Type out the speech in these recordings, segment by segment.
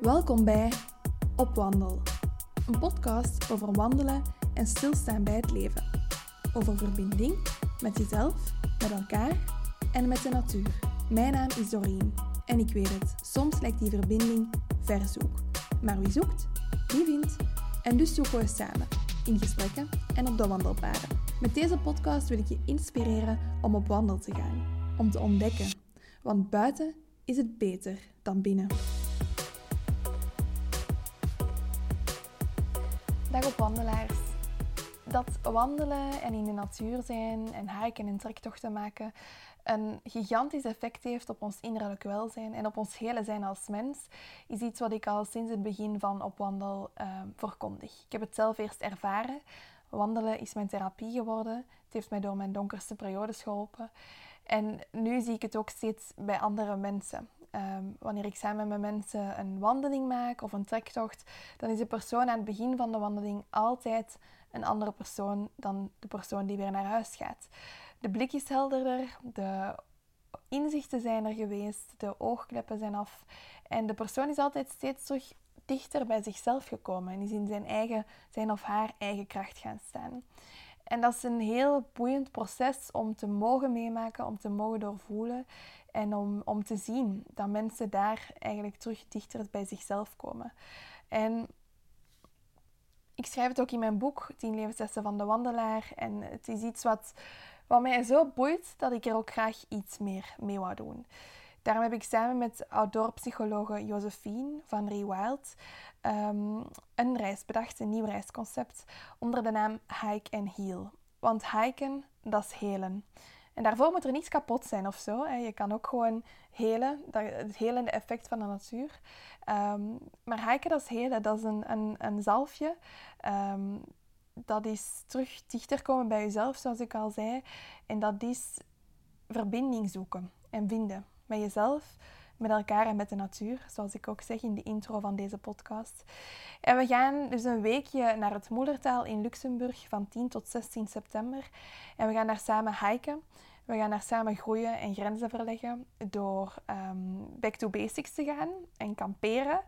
Welkom bij Op Wandel, een podcast over wandelen en stilstaan bij het leven. Over verbinding met jezelf, met elkaar en met de natuur. Mijn naam is Doreen en ik weet het, soms lijkt die verbinding ver zoek. Maar wie zoekt, die vindt. En dus zoeken we samen, in gesprekken en op de wandelpaden. Met deze podcast wil ik je inspireren om op wandel te gaan, om te ontdekken. Want buiten is het beter dan binnen. Op wandelaars. Dat wandelen en in de natuur zijn en hiken en trektochten maken een gigantisch effect heeft op ons innerlijk welzijn en op ons hele zijn als mens, is iets wat ik al sinds het begin van op wandel uh, verkondig. Ik heb het zelf eerst ervaren. Wandelen is mijn therapie geworden. Het heeft mij door mijn donkerste periodes geholpen. En nu zie ik het ook steeds bij andere mensen. Ehm, wanneer ik samen met mensen een wandeling maak of een trektocht, dan is de persoon aan het begin van de wandeling altijd een andere persoon dan de persoon die weer naar huis gaat. De blik is helderder, de inzichten zijn er geweest, de oogkleppen zijn af en de persoon is altijd steeds terug dichter bij zichzelf gekomen en is in zijn, eigen, zijn of haar eigen kracht gaan staan. En dat is een heel boeiend proces om te mogen meemaken, om te mogen doorvoelen en om, om te zien dat mensen daar eigenlijk terug dichter bij zichzelf komen. En ik schrijf het ook in mijn boek, 10 levenslessen van de wandelaar. En het is iets wat, wat mij zo boeit dat ik er ook graag iets meer mee wou doen. Daarom heb ik samen met outdoor-psychologe Josephine van Rewild um, een reis bedacht, een nieuw reisconcept onder de naam Hike and Heal. Want hiken, dat is helen. En daarvoor moet er niets kapot zijn of zo. Je kan ook gewoon helen, het helende effect van de natuur. Ehm, maar hiken, dat is helen, dat is een, een, een zalfje. Ehm, dat is terug dichter komen bij jezelf, zoals ik al zei. En dat is verbinding zoeken en vinden met jezelf, met elkaar en met de natuur, zoals ik ook zeg in de intro van deze podcast. En we gaan dus een weekje naar het Moedertaal in Luxemburg van 10 tot 16 september. En we gaan daar samen hiken. We gaan daar samen groeien en grenzen verleggen door ehm, back to basics te gaan en kamperen.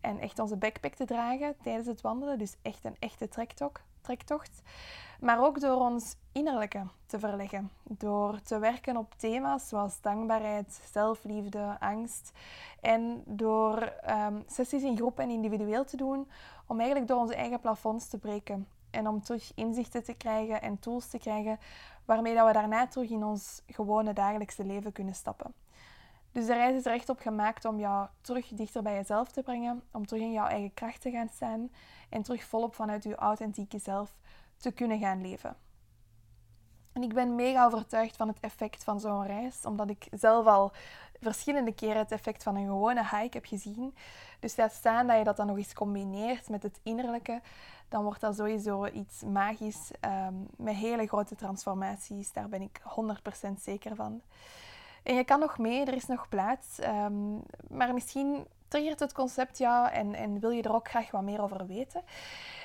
En echt onze backpack te dragen tijdens het wandelen. Dus echt een echte trektocht. Maar ook door ons innerlijke te verleggen. Door te werken op thema's zoals dankbaarheid, zelfliefde, angst. En door um, sessies in groep en individueel te doen om eigenlijk door onze eigen plafonds te breken. En om terug inzichten te krijgen en tools te krijgen waarmee dat we daarna terug in ons gewone dagelijkse leven kunnen stappen. Dus de reis is er echt op gemaakt om jou terug dichter bij jezelf te brengen, om terug in jouw eigen kracht te gaan staan en terug volop vanuit je authentieke zelf te kunnen gaan leven. En ik ben mega overtuigd van het effect van zo'n reis, omdat ik zelf al verschillende keren het effect van een gewone hike heb gezien. Dus laat staan dat je dat dan nog eens combineert met het innerlijke, dan wordt dat sowieso iets magisch um, met hele grote transformaties. Daar ben ik 100% zeker van. En je kan nog mee, er is nog plaats. Um, maar misschien triggert het concept jou en, en wil je er ook graag wat meer over weten.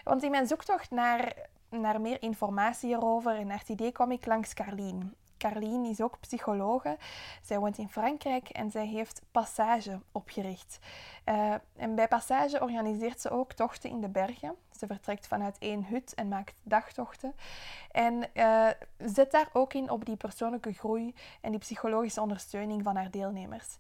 Want in mijn zoektocht naar, naar meer informatie hierover en naar het idee kwam ik langs Carlien. Carlien is ook psychologe. Zij woont in Frankrijk en zij heeft Passage opgericht. Uh, en bij Passage organiseert ze ook tochten in de bergen. Ze vertrekt vanuit één hut en maakt dagtochten. En uh, zet daar ook in op die persoonlijke groei en die psychologische ondersteuning van haar deelnemers.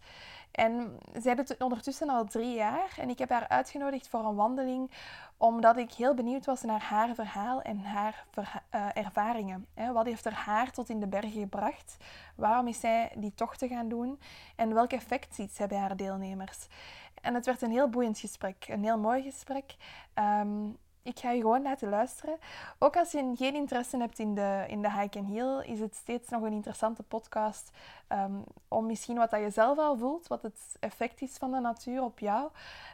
En zij doet het ondertussen al drie jaar. En ik heb haar uitgenodigd voor een wandeling, omdat ik heel benieuwd was naar haar verhaal en haar uh, ervaringen. Wat heeft er haar tot in de bergen gebracht? Waarom is zij die tochten gaan doen? En welk effect ziet zij bij haar deelnemers? En het werd een heel boeiend gesprek, een heel mooi gesprek. Um, ik ga je gewoon laten luisteren. Ook als je geen interesse hebt in de, in de hike and heel, is het steeds nog een interessante podcast um, om misschien wat dat je zelf al voelt, wat het effect is van de natuur op jou,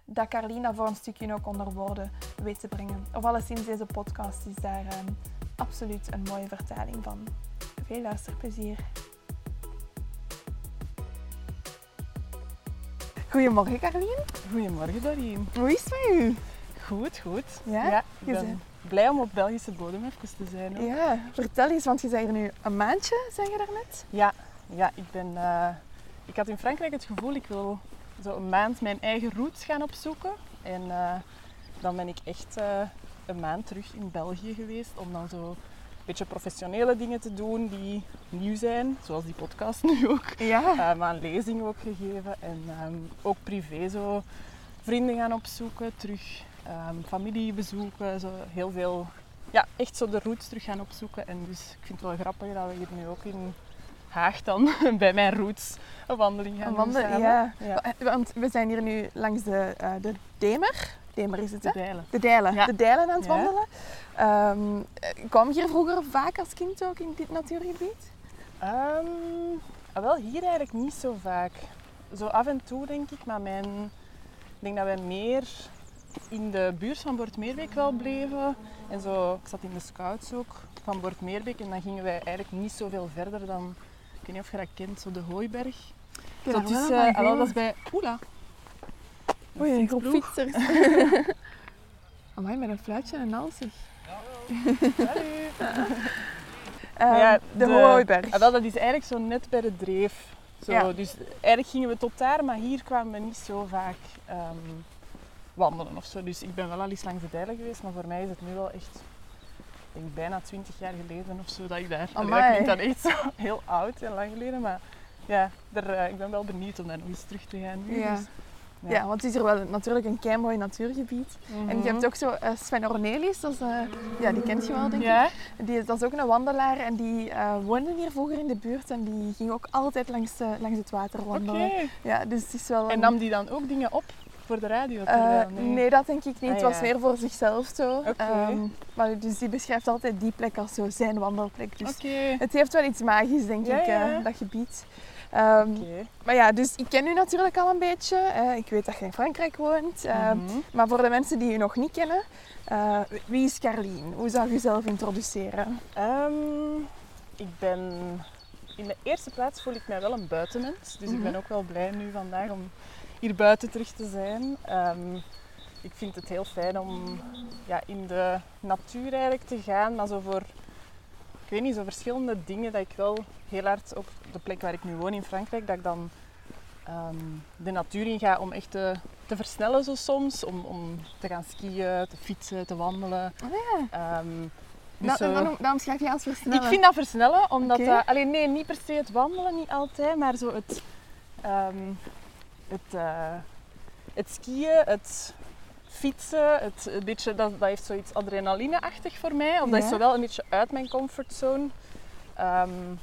dat Carlina voor een stukje ook onder woorden weet te brengen. Of alleszins deze podcast is daar um, absoluut een mooie vertaling van. Veel luisterplezier. Goedemorgen, Carlien. Goedemorgen, Doreen. Hoe is het met u? Goed, goed. Ja? ik ben blij om op Belgische bodem even te zijn. Ook. Ja, vertel eens, want je bent er nu een maandje, zeg je daarnet? Ja, ja ik, ben, uh, ik had in Frankrijk het gevoel, ik wil zo een maand mijn eigen roots gaan opzoeken. En uh, dan ben ik echt uh, een maand terug in België geweest om dan zo een beetje professionele dingen te doen die nieuw zijn, zoals die podcast nu ook. Ja. Maar een lezing ook gegeven en um, ook privé zo vrienden gaan opzoeken, terug um, familie bezoeken, zo heel veel, ja, echt zo de roots terug gaan opzoeken. En dus ik vind het wel grappig dat we hier nu ook in Haag dan bij mijn roots een wandeling gaan een doen ja. ja. Want we zijn hier nu langs de, uh, de Demer. Demer is het, hè? De Dijlen. De Dijlen. Ja. De Dijlen aan het wandelen. Um, kwam je hier vroeger vaak als kind ook in dit natuurgebied? Um, wel, hier eigenlijk niet zo vaak. Zo af en toe denk ik, maar mijn, ik denk dat wij meer in de buurt van Bortmeerbeek wel bleven. En zo, ik zat in de scouts ook van Bortmeerbeek en dan gingen wij eigenlijk niet zoveel verder dan, ik weet niet of je dat kent, zo de Hooiberg. Ja, dat, is, uh, ah, dat is bij Oela. Oei, een groep fietsers. Amai, met een fluitje en al zeg. Um, ja, de, de Hooiberg. Ah, wel, dat is eigenlijk zo net bij de dreef. Zo, ja. Dus eigenlijk gingen we tot daar, maar hier kwamen we niet zo vaak um, wandelen of zo. Dus ik ben wel al eens langs de Dijlen geweest, maar voor mij is het nu wel echt, ik denk bijna twintig jaar geleden of zo dat ik daar. Allee, dat klinkt dan echt zo heel oud en lang geleden, maar ja, daar, uh, ik ben wel benieuwd om daar nog eens terug te gaan nu. Ja. Dus, ja. ja. want het is hier wel natuurlijk een kei mooi natuurgebied. Mm -hmm. En je hebt ook zo uh, Sven Ornelis, dat is, uh, ja, die kent je wel denk ja. ik. Die, dat is ook een wandelaar en die uh, woonde hier vroeger in de buurt en die ging ook altijd langs, langs het water wandelen. Okay. Ja, dus het is wel En nam die dan ook dingen op voor de radio? Nee. nee. dat denk ik niet. Ah, het was ja. meer voor zichzelf zo. Okay. Um, maar dus die beschrijft altijd die plek als zo zijn wandelplek. Dus okay. het heeft wel iets magisch denk ja, ik, ja. dat gebied. Um, okay. Maar ja, dus ik ken u natuurlijk al een beetje. Uh, ik weet dat je in Frankrijk woont. Uh, mm -hmm. Maar voor de mensen die u nog niet kennen, uh, wie is Carlien? Hoe zou je jezelf introduceren? Um, ik ben... In de eerste plaats voel ik mij wel een buitenmens. Dus Mhm. ik ben ook wel blij nu vandaag om hier buiten terug te zijn. Um, ik vind het heel fijn om ja, in de natuur eigenlijk te gaan, maar zo voor ik weet niet, zo verschillende dingen dat ik wel heel hard op de plek waar ik nu woon in Frankrijk, dat ik dan um, de natuur in ga om echt te, te versnellen zo soms. Om, om te gaan skiën, te fietsen, te wandelen. Oh ja. Um, dus daarom schrijf je als versnellen? Ik vind dat versnellen, omdat. Alleen nee, niet per se het wandelen, niet altijd, maar zo het... um, het, uh, het skiën, het fietsen, het, een beetje, dat, dat heeft zoiets adrenaline-achtig voor mij. Of dat Ja. is zo wel een beetje uit mijn comfortzone. Um,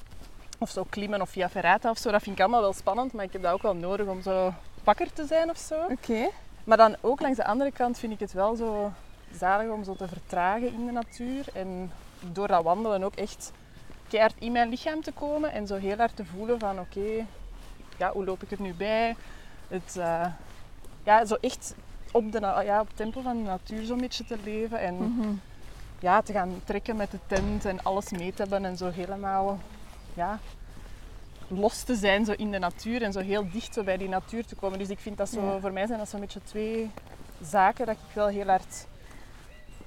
of zo klimmen of via ferrata of zo, dat vind ik allemaal wel spannend, maar ik heb dat ook wel nodig om zo wakker te zijn of zo. Oké. Maar dan ook langs de andere kant vind ik het wel zo zalig om zo te vertragen in de natuur. En door dat wandelen ook echt keihard in mijn lichaam te komen en zo heel hard te voelen van oké, ja, hoe loop ik er nu bij? Het, uh, ja, zo echt op, de, ja, op het tempo van de natuur zo'n beetje te leven en Mhm. ja, te gaan trekken met de tent en alles mee te hebben en zo helemaal ja, los te zijn zo in de natuur en zo heel dicht zo bij die natuur te komen. Dus ik vind dat zo, Ja. voor mij zijn dat zo'n beetje twee zaken dat ik wel heel hard,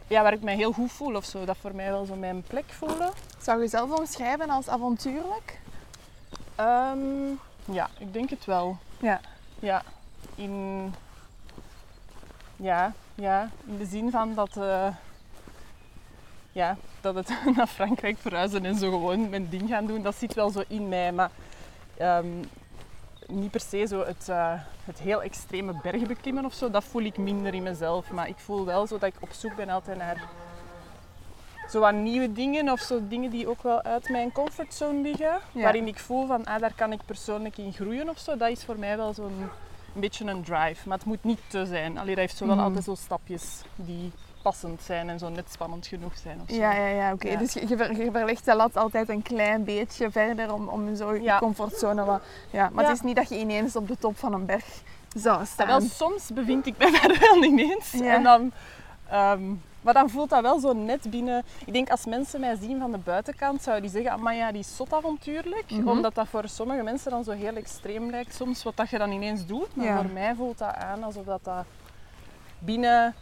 ja, waar ik mij heel goed voel of zo. Dat voor mij wel zo mijn plek voelen. Zou je jezelf omschrijven als avontuurlijk? Ehm, ja, ik denk het wel. Ja. Ja, in, ja, ja, in de zin van dat, eh, ja, dat het naar Frankrijk verhuizen en zo gewoon mijn ding gaan doen, dat zit wel zo in mij. Maar ehm, niet per se zo het, eh, het heel extreme bergen beklimmen of zo, dat voel ik minder in mezelf. Maar ik voel wel zo dat ik op zoek ben altijd naar zo wat nieuwe dingen of zo dingen die ook wel uit mijn comfortzone liggen. Ja. Waarin ik voel van, ah, daar kan ik persoonlijk in groeien of zo. Dat is voor mij wel zo'n een beetje een drive. Maar het moet niet te zijn. Allee, dat heeft zo wel Mhm. altijd zo stapjes die passend zijn en zo net spannend genoeg zijn of zo. Ja, ja, ja oké. Ja. Dus je, ver- je verlegt de lat altijd een klein beetje verder om, om zo je Ja. comfortzone wat... Ja, maar Ja. het is niet dat je ineens op de top van een berg zou Ja, staan. wel, soms bevind ik mij daar wel ineens. En dan, ehm, maar dan voelt dat wel zo net binnen. Ik denk als mensen mij zien van de buitenkant, zouden die zeggen: maar ja, die is zot avontuurlijk. Mhm. Omdat dat voor sommige mensen dan zo heel extreem lijkt, soms wat dat je dan ineens doet. Maar Ja. voor mij voelt dat aan alsof dat, dat binnen,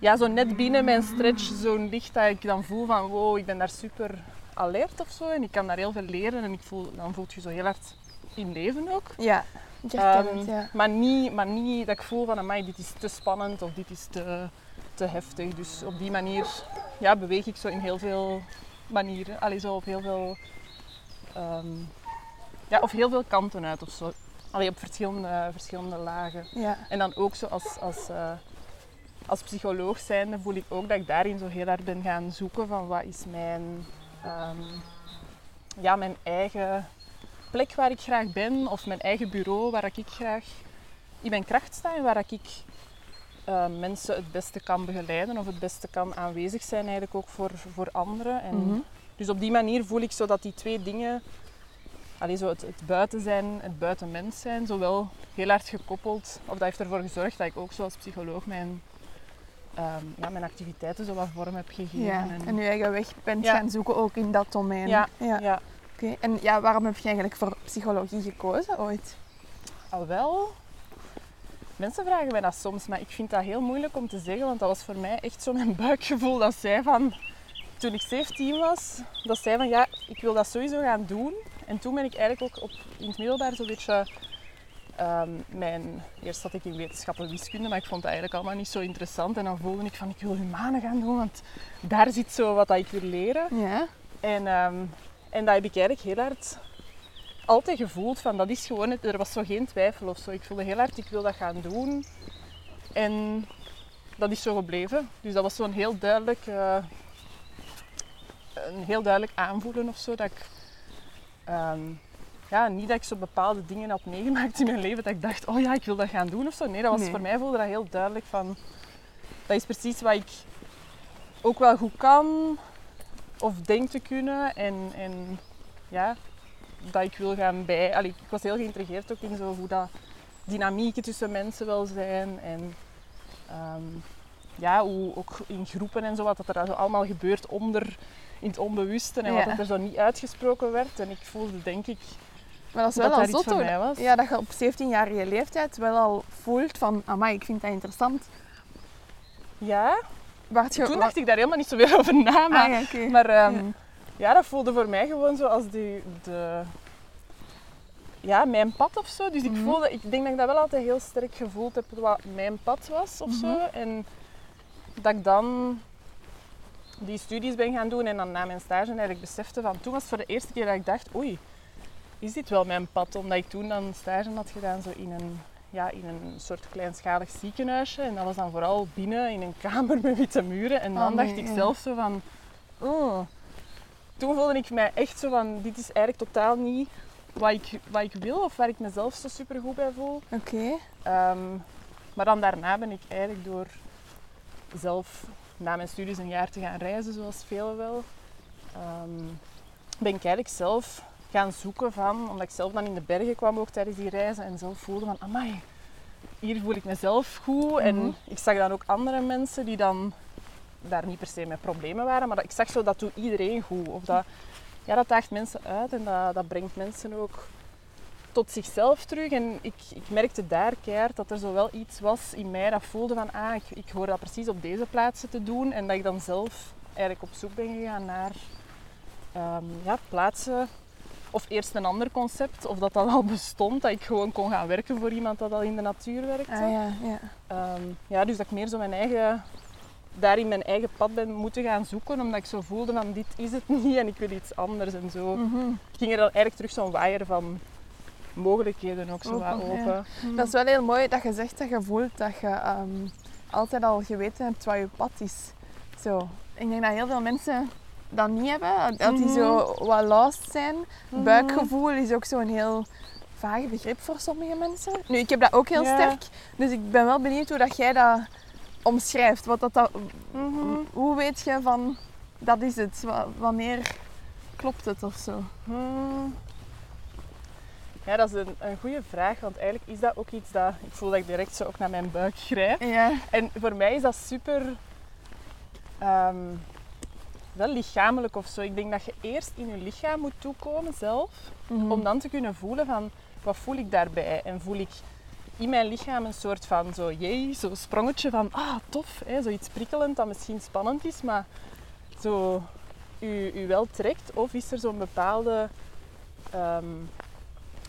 ja, zo net binnen mijn stretch zo'n ligt dat ik dan voel van: wow, ik ben daar super alert of zo. En ik kan daar heel veel leren. En ik voel, dan voelt je zo heel hard in leven ook. Ja. Ik Ehm, het, ja. maar, niet, maar niet dat ik voel van, amai, dit is te spannend of dit is te, te heftig. Dus op die manier ja, beweeg ik zo in heel veel manieren. Allee, zo op heel veel... ehm, ja, of heel veel kanten uit of zo. Allee, op verschillende, verschillende lagen. ja. En dan ook zo als, als, eh, als psycholoog zijnde voel ik ook dat ik daarin zo heel hard ben gaan zoeken van wat is mijn, ehm, ja, mijn eigen plek waar ik graag ben of mijn eigen bureau waar ik graag in mijn kracht sta en waar ik eh, mensen het beste kan begeleiden of het beste kan aanwezig zijn eigenlijk ook voor, voor anderen. En Mhm. Dus op die manier voel ik zo dat die twee dingen, allee, zo het, het buiten zijn, het buitenmens zijn, zowel heel hard gekoppeld, of dat heeft ervoor gezorgd dat ik ook zo als psycholoog mijn, ehm, ja, mijn activiteiten zo wat vorm heb gegeven. ja. En- En je eigen weg bent Ja. gaan zoeken ook in dat domein. Ja, ja. ja. Oké. En ja, waarom heb je eigenlijk voor psychologie gekozen ooit? Al wel, mensen vragen mij dat soms, maar ik vind dat heel moeilijk om te zeggen, want dat was voor mij echt zo mijn buikgevoel dat zei van, toen ik 17 was, dat zei van ja, ik wil dat sowieso gaan doen. En toen ben ik eigenlijk ook op, in het middelbaar zo'n beetje ehm, mijn... Eerst zat ik in wetenschappen wiskunde, maar ik vond dat eigenlijk allemaal niet zo interessant. En dan voelde ik van, ik wil humanen gaan doen, want daar zit zo wat dat ik wil leren. Ja. En, ehm, en dat heb ik eigenlijk heel hard altijd gevoeld van dat is gewoon het. Er was zo geen twijfel of zo. Ik voelde heel hard, ik wil dat gaan doen. En dat is zo gebleven. Dus dat was zo'n heel duidelijk, eh, een heel duidelijk aanvoelen of zo. Dat ik, ehm, ja, niet dat ik zo bepaalde dingen had meegemaakt in mijn leven dat ik dacht, oh ja, ik wil dat gaan doen of zo. Nee, dat was Nee. voor mij voelde dat heel duidelijk van, dat is precies wat ik ook wel goed kan of denk te kunnen. En, en ja, dat ik wil gaan bij. Allee, ik was heel geïntrigeerd ook in zo hoe dat dynamieken tussen mensen wel zijn. En ehm, ja, hoe ook in groepen en zo, wat dat er zo allemaal gebeurt onder in het onbewuste en wat dat er zo niet uitgesproken werd. En ik voelde denk ik Maar dat is dat wel daar al iets zo voor toch? mij was. Ja, dat je op 17-jarige leeftijd wel al voelt van, amai, ik vind dat interessant. Ja, je, toen dacht ik daar helemaal niet zo weer over na. Maar, Ah, ja, oké. maar Ja. Ja. dat voelde voor mij gewoon zo als de, de ja, mijn pad of zo. Dus ik Mhm. voelde, ik denk dat ik dat wel altijd heel sterk gevoeld heb wat mijn pad was of zo. Mhm. En dat ik dan die studies ben gaan doen en dan na mijn stage eigenlijk besefte van toen was het voor de eerste keer dat ik dacht, oei, is dit wel mijn pad? Omdat ik toen dan stage had gedaan zo in een, ja, in een soort kleinschalig ziekenhuisje. En dat was dan vooral binnen in een kamer met witte muren. En dan Oh, nee, dacht ik zelf zo van, oh. Toen voelde ik mij echt zo van, dit is eigenlijk totaal niet wat ik, wat ik wil of waar ik mezelf zo super goed bij voel. Oké. Ehm, maar dan daarna ben ik eigenlijk door zelf na mijn studies een jaar te gaan reizen, zoals velen wel, ehm, ben ik eigenlijk zelf gaan zoeken van, omdat ik zelf dan in de bergen kwam ook tijdens die reizen en zelf voelde van, amai, hier voel ik mezelf goed. Mhm. En ik zag dan ook andere mensen die dan daar niet per se met problemen waren, maar ik zag zo dat doet iedereen goed. Of dat, ja, dat daagt mensen uit en dat, dat brengt mensen ook tot zichzelf terug. En ik, ik merkte daar keihard dat er zo wel iets was in mij dat voelde van ah, ik, ik hoor dat precies op deze plaatsen te doen. En dat ik dan zelf eigenlijk op zoek ben gegaan naar ehm, ja, plaatsen. Of eerst een ander concept, of dat dat al bestond, dat ik gewoon kon gaan werken voor iemand dat al in de natuur werkte. Ah, ja, ja. Ehm, ja, dus dat ik meer zo mijn eigen, daarin mijn eigen pad ben moeten gaan zoeken, omdat ik zo voelde van dit is het niet en ik wil iets anders en zo. Mhm. Ging er dan eigenlijk terug zo'n waaier van mogelijkheden ook zo wat Open, ja. open. Dat is wel heel mooi dat je zegt dat je voelt dat je ehm, altijd al geweten hebt wat je pad is. Zo. Ik denk dat heel veel mensen dat niet hebben. Dat die Mhm. zo wat lost zijn. Mhm. Buikgevoel is ook zo'n heel vaag begrip voor sommige mensen. Nu, ik heb dat ook heel Ja. sterk. Dus ik ben wel benieuwd hoe dat jij dat omschrijft. Wat dat, dat, Mhm. Hoe weet je van, dat is het? Wa- Wanneer klopt het of zo? Hmm. Ja, dat is een, een goede vraag, want eigenlijk is dat ook iets dat... Ik voel dat ik direct zo ook naar mijn buik grijp. Ja. En voor mij is dat super... ehm, wel lichamelijk of zo. Ik denk dat je eerst in je lichaam moet toekomen zelf. Mhm. Om dan te kunnen voelen van, wat voel ik daarbij? En voel ik in mijn lichaam een soort van zo, jee, zo'n sprongetje van, ah, tof. Hè? Zoiets prikkelend dat misschien spannend is, maar zo u, u wel trekt. Of is er zo'n bepaalde, ehm,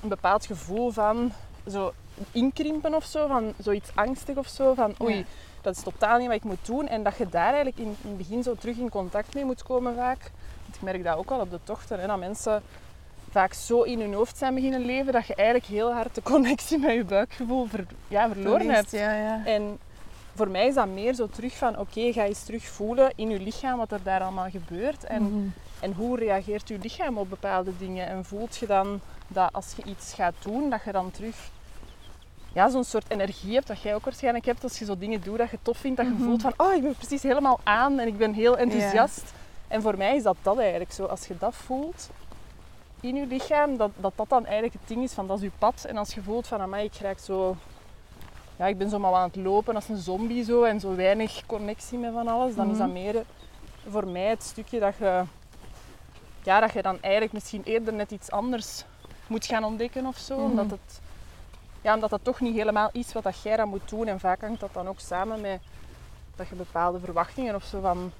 een bepaald gevoel van, zo inkrimpen of zo, van zoiets angstig of zo, van oei, Ja. dat is totaal niet wat ik moet doen. En dat je daar eigenlijk in, in het begin zo terug in contact mee moet komen vaak. Want ik merk dat ook al op de tochten, hè, dat mensen vaak zo in hun hoofd zijn beginnen leven, dat je eigenlijk heel hard de connectie met je buikgevoel ver, ja, verloren hebt. Ja, ja. En voor mij is dat meer zo terug van, oké, ga eens terug voelen in je lichaam wat er daar allemaal gebeurt. En, Mhm. en hoe reageert je lichaam op bepaalde dingen? En voelt je dan dat als je iets gaat doen, dat je dan terug ja, zo'n soort energie hebt, dat jij ook waarschijnlijk hebt als je zo dingen doet dat je tof vindt, dat je Mhm. voelt van, oh, ik ben precies helemaal aan en ik ben heel enthousiast. En voor mij is dat dat eigenlijk zo. Als je dat voelt in je lichaam, dat dat, dat dan eigenlijk het ding is van, dat is je pad. En als je voelt van, amai, ik raak zo... Ja, ik ben zo maar aan het lopen als een zombie zo en zo weinig connectie met van alles, dan is dat Mhm. meer voor mij het stukje dat je, ja, dat je dan eigenlijk misschien eerder net iets anders moet gaan ontdekken of zo. Mhm. Omdat, het, ja, omdat dat toch niet helemaal is wat dat jij dan moet doen. En vaak hangt dat dan ook samen met dat je bepaalde verwachtingen of zo van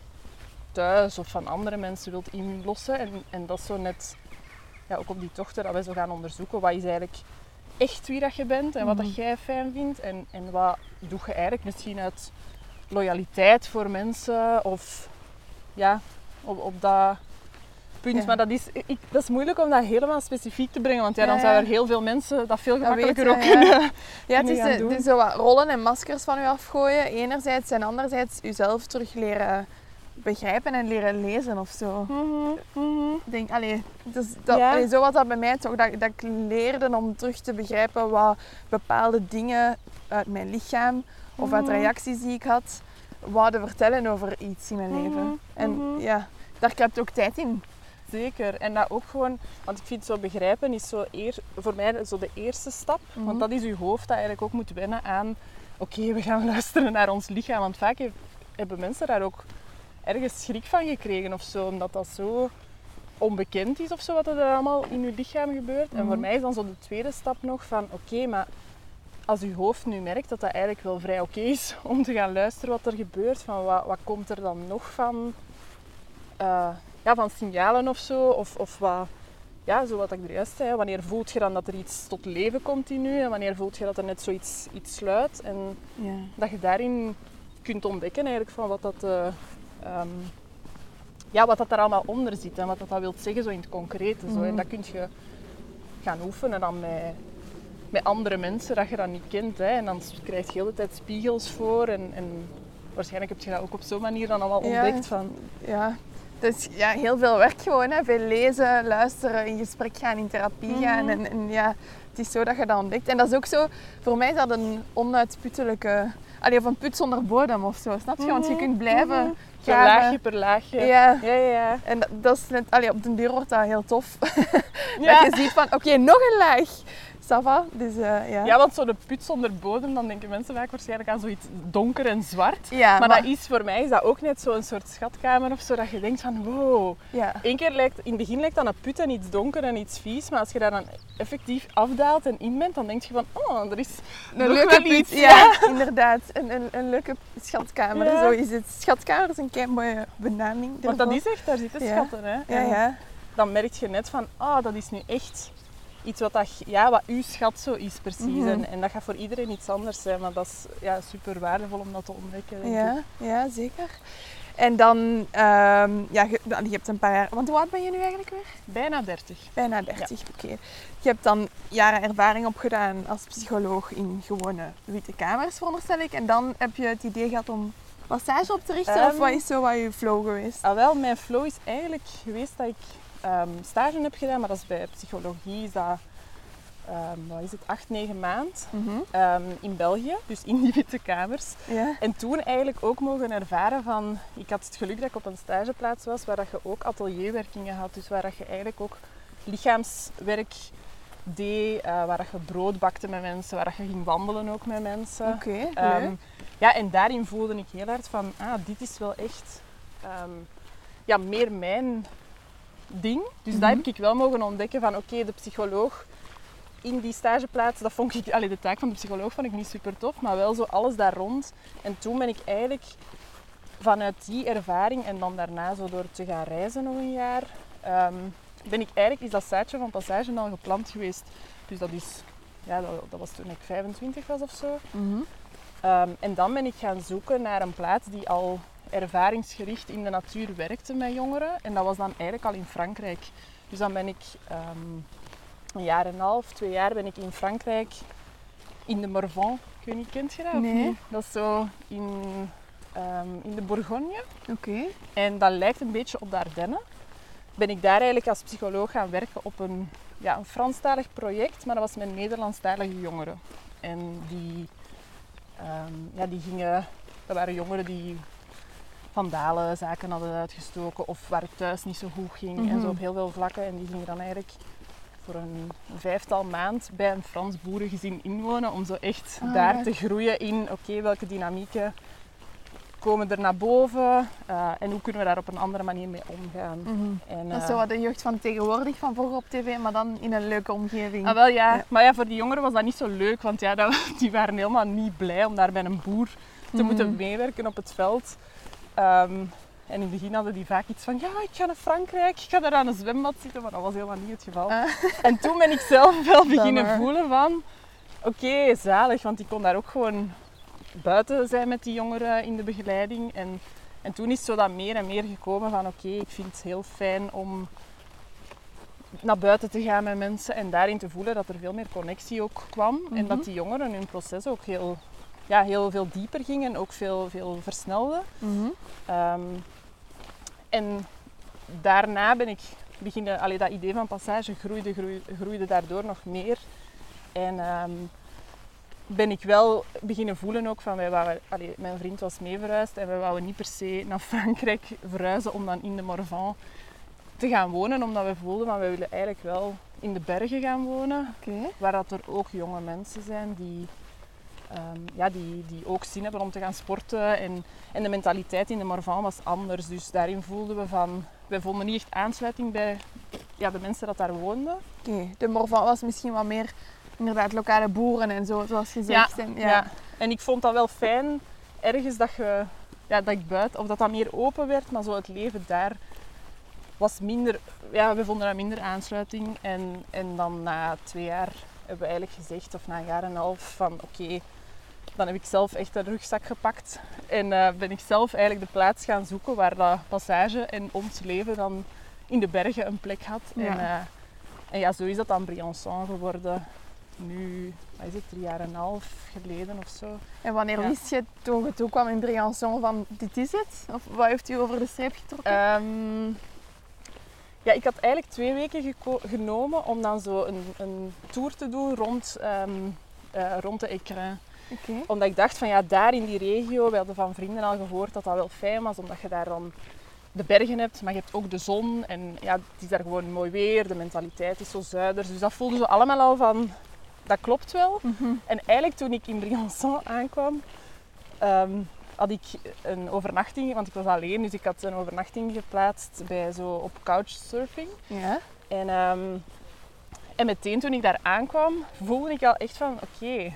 thuis of van andere mensen wilt inlossen. En, en dat is zo net, ja, ook op die tochten, dat wij zo gaan onderzoeken wat is eigenlijk echt wie dat je bent en wat Mhm. dat jij fijn vindt. En, en wat doe je eigenlijk misschien uit loyaliteit voor mensen of ja, op, op dat punt. Ja. Maar dat is, ik, dat is moeilijk om dat helemaal specifiek te brengen, want ja, dan zouden er heel veel mensen dat veel Dat gemakkelijker ook ja. kunnen. Ja, het is, het is zo wat rollen en maskers van u afgooien, enerzijds. En anderzijds uzelf terug leren begrijpen en leren lezen of zo. Ik denk, allee, dus dat, Ja. allee, zo was dat bij mij toch, dat, dat ik leerde om terug te begrijpen wat bepaalde dingen uit mijn lichaam of uit Mhm. reacties die ik had, wouden vertellen over iets in mijn Mhm, leven. En ja, daar kruipt ook tijd in. Zeker. En dat ook gewoon, want ik vind zo begrijpen is zo eer, voor mij zo de eerste stap. Want dat is je hoofd dat eigenlijk ook moet wennen aan, oké, we gaan luisteren naar ons lichaam. Want vaak heeft- hebben mensen daar ook ergens schrik van gekregen of zo, omdat dat zo onbekend is of zo, wat er allemaal in je lichaam gebeurt. En voor Mhm. mij is dan zo de tweede stap nog van, oké, maar als je hoofd nu merkt dat dat eigenlijk wel vrij oké is om te gaan luisteren wat er gebeurt, van wat, wat komt er dan nog van, eh, ja, van signalen of zo, of, of wat, ja, zo wat ik er juist zei, wanneer voelt je dan dat er iets tot leven komt in je en wanneer voelt je dat er net zoiets iets sluit en Ja. dat je daarin kunt ontdekken eigenlijk van wat dat, eh, ehm, ja, wat dat er allemaal onder zit en wat dat, dat wil zeggen zo in het concrete. Zo. En Mhm. dat kun je gaan oefenen dan met, met andere mensen dat je dat niet kent. Hè. En dan krijg je de hele tijd spiegels voor en, en waarschijnlijk heb je dat ook op zo'n manier dan allemaal Ja. ontdekt. Van, Ja, dus ja, heel veel werk gewoon. Hè. Veel lezen, luisteren, in gesprek gaan, in therapie Mhm. gaan. En, en ja, het is zo dat je dat ontdekt. En dat is ook zo, voor mij is dat een onuitputtelijke... Allee, of een put zonder bodem of zo, snap je? Want je Mhm, kunt blijven mhm. Per graven. laagje per laagje. Ja, ja, ja. en dat, dat is net... Allee, op den duur wordt dat heel tof. Dat je ziet van, oké, nog een laag. Ça va? Dus eh, ja. Ja, want zo'n put zonder bodem, dan denken mensen vaak waarschijnlijk aan zoiets donker en zwart. Ja, maar, dat is voor mij is dat ook net zo'n soort schatkamer of zo, dat je denkt van wow. Ja. Eén keer lijkt, in het begin lijkt dan een put en iets donker en iets vies, maar als je daar dan effectief afdaalt en in bent, dan denk je van oh, er is Een leuke put, iets. ja, inderdaad. Een, een, een leuke schatkamer, Ja. zo is het. Schatkamer is een kei mooie benaming. Want dat is echt, daar zitten Ja. schatten. Hè? Ja, ja. Dan merk je net van, ah, dat is nu echt iets wat, dat, ja, wat uw schat zo is precies. Mhm. En, en dat gaat voor iedereen iets anders zijn, maar dat is ja, super waardevol om dat te ontdekken. denk ik. Ja, ja, zeker. En dan, ehm, ja, je, hebt een paar jaar... Want hoe oud ben je nu eigenlijk weer? Bijna 30. Bijna 30, oké. Je hebt dan jaren ervaring opgedaan als psycholoog in gewone witte kamers, veronderstel ik. En dan heb je het idee gehad om massage op te richten? of Ehm, wat is zo wat je flow geweest? Ah, wel, mijn flow is eigenlijk geweest dat ik ehm, stage heb gedaan, maar dat is bij psychologie, is dat, ehm, wat is het, acht, negen maand Mhm. ehm, in België, dus in die witte kamers. En toen eigenlijk ook mogen ervaren van, ik had het geluk dat ik op een stageplaats was waar dat je ook atelierwerkingen had, dus waar dat je eigenlijk ook lichaamswerk deed, eh, waar dat je brood bakte met mensen, waar dat je ging wandelen ook met mensen. Oké, leuk. ja, en daarin voelde ik heel hard van, ah, dit is wel echt ja, meer mijn ding. Dus dat Mhm. heb ik wel mogen ontdekken van, oké, de psycholoog in die stageplaats, dat vond ik, allee, de taak van de psycholoog vond ik niet super tof, maar wel zo alles daar rond. En toen ben ik eigenlijk vanuit die ervaring en dan daarna zo door te gaan reizen nog een jaar, ehm, ben ik eigenlijk, is dat zaadje van Passage al geplant geweest. Dus dat is ja, dat, dat was toen ik 25 was of zo. Mhm. Ehm, en dan ben ik gaan zoeken naar een plaats die al ervaringsgericht in de natuur werkte met jongeren. En dat was dan eigenlijk al in Frankrijk. Dus dan ben ik ehm, een jaar en een half, twee jaar ben ik in Frankrijk in de Morvan. Ik weet niet, kent je dat? Nee. Dat is zo in, ehm, in de Bourgogne. Oké. En dat lijkt een beetje op de Ardennen. Ben ik daar eigenlijk als psycholoog gaan werken op een, ja, een Franstalig project, maar dat was met Nederlandstalige jongeren. En die, ehm, ja, die gingen, dat waren jongeren die vandalen zaken hadden uitgestoken of waar het thuis niet zo goed ging en Mhm. zo op heel veel vlakken. En die gingen dan eigenlijk voor een vijftal maand bij een Frans boerengezin inwonen om zo echt Ah, daar ja. te groeien in oké, welke dynamieken komen er naar boven eh, en hoe kunnen we daar op een andere manier mee omgaan. Mhm. En, Dat is eh, zo wat de jeugd van tegenwoordig van vroeger op tv, maar dan in een leuke omgeving. Ah, wel ja. Ja. Maar ja, voor die jongeren was dat niet zo leuk, want ja, dat, die waren helemaal niet blij om daar bij een boer te Mhm. moeten meewerken op het veld. Ehm, en in het begin hadden die vaak iets van, ja, ik ga naar Frankrijk, ik ga daar aan een zwembad zitten, maar dat was helemaal niet het geval. Ah. En toen ben ik zelf wel beginnen voelen van, oké, zalig, want ik kon daar ook gewoon buiten zijn met die jongeren in de begeleiding. En, en toen is zo dat meer en meer gekomen van, oké, ik vind het heel fijn om naar buiten te gaan met mensen en daarin te voelen dat er veel meer connectie ook kwam. En Mhm. dat die jongeren hun proces ook heel, ja, heel veel dieper gingen en ook veel, veel versnelden. Mhm. Ehm, en daarna ben ik beginnen, allee, dat idee van passage groeide, groeide, groeide daardoor nog meer. En ehm, ben ik wel beginnen voelen ook van, wij wouden, allee, mijn vriend was mee verhuisd en wij wouden niet per se naar Frankrijk verhuizen om dan in de Morvan te gaan wonen, omdat we voelden van, wij willen eigenlijk wel in de bergen gaan wonen, waar dat er ook jonge mensen zijn die, ehm, ja, die, die ook zin hebben om te gaan sporten. En, en de mentaliteit in de Morvan was anders. Dus daarin voelden we van... Wij vonden niet echt aansluiting bij ja, de mensen dat daar woonden. Oké. De Morvan was misschien wat meer inderdaad lokale boeren en zo, zoals je zegt. En, ja. En ik vond dat wel fijn, ergens dat, je, ja, dat ik buiten... Of dat dat meer open werd, maar zo het leven daar was minder... Ja, we vonden dat minder aansluiting. En, en dan na twee jaar hebben we eigenlijk gezegd, of na een jaar en een half, van oké, dan heb ik zelf echt een rugzak gepakt. En eh, ben ik zelf eigenlijk de plaats gaan zoeken waar dat passage en ons leven dan in de bergen een plek had. Ja. En, eh, en ja, zo is dat dan Briançon geworden. Nu, wat is het, drie jaar en een half geleden of zo. En wanneer Ja. wist je toen je toe kwam in Briançon van dit is het? Of wat heeft u over de streep getrokken? Ehm, ja, ik had eigenlijk twee weken genomen om dan zo een, een tour te doen rond, ehm, eh, rond de Écrin. Omdat ik dacht van ja, daar in die regio, we hadden van vrienden al gehoord dat dat wel fijn was, omdat je daar dan de bergen hebt, maar je hebt ook de zon. En ja, het is daar gewoon mooi weer, de mentaliteit is zo zuiders. Dus dat voelde zo allemaal al van, dat klopt wel. Mhm. En eigenlijk toen ik in Briançon aankwam, ehm, had ik een overnachting, want ik was alleen, dus ik had een overnachting geplaatst bij zo op couchsurfing. Ja. En, ehm, en meteen toen ik daar aankwam, voelde ik al echt van oké,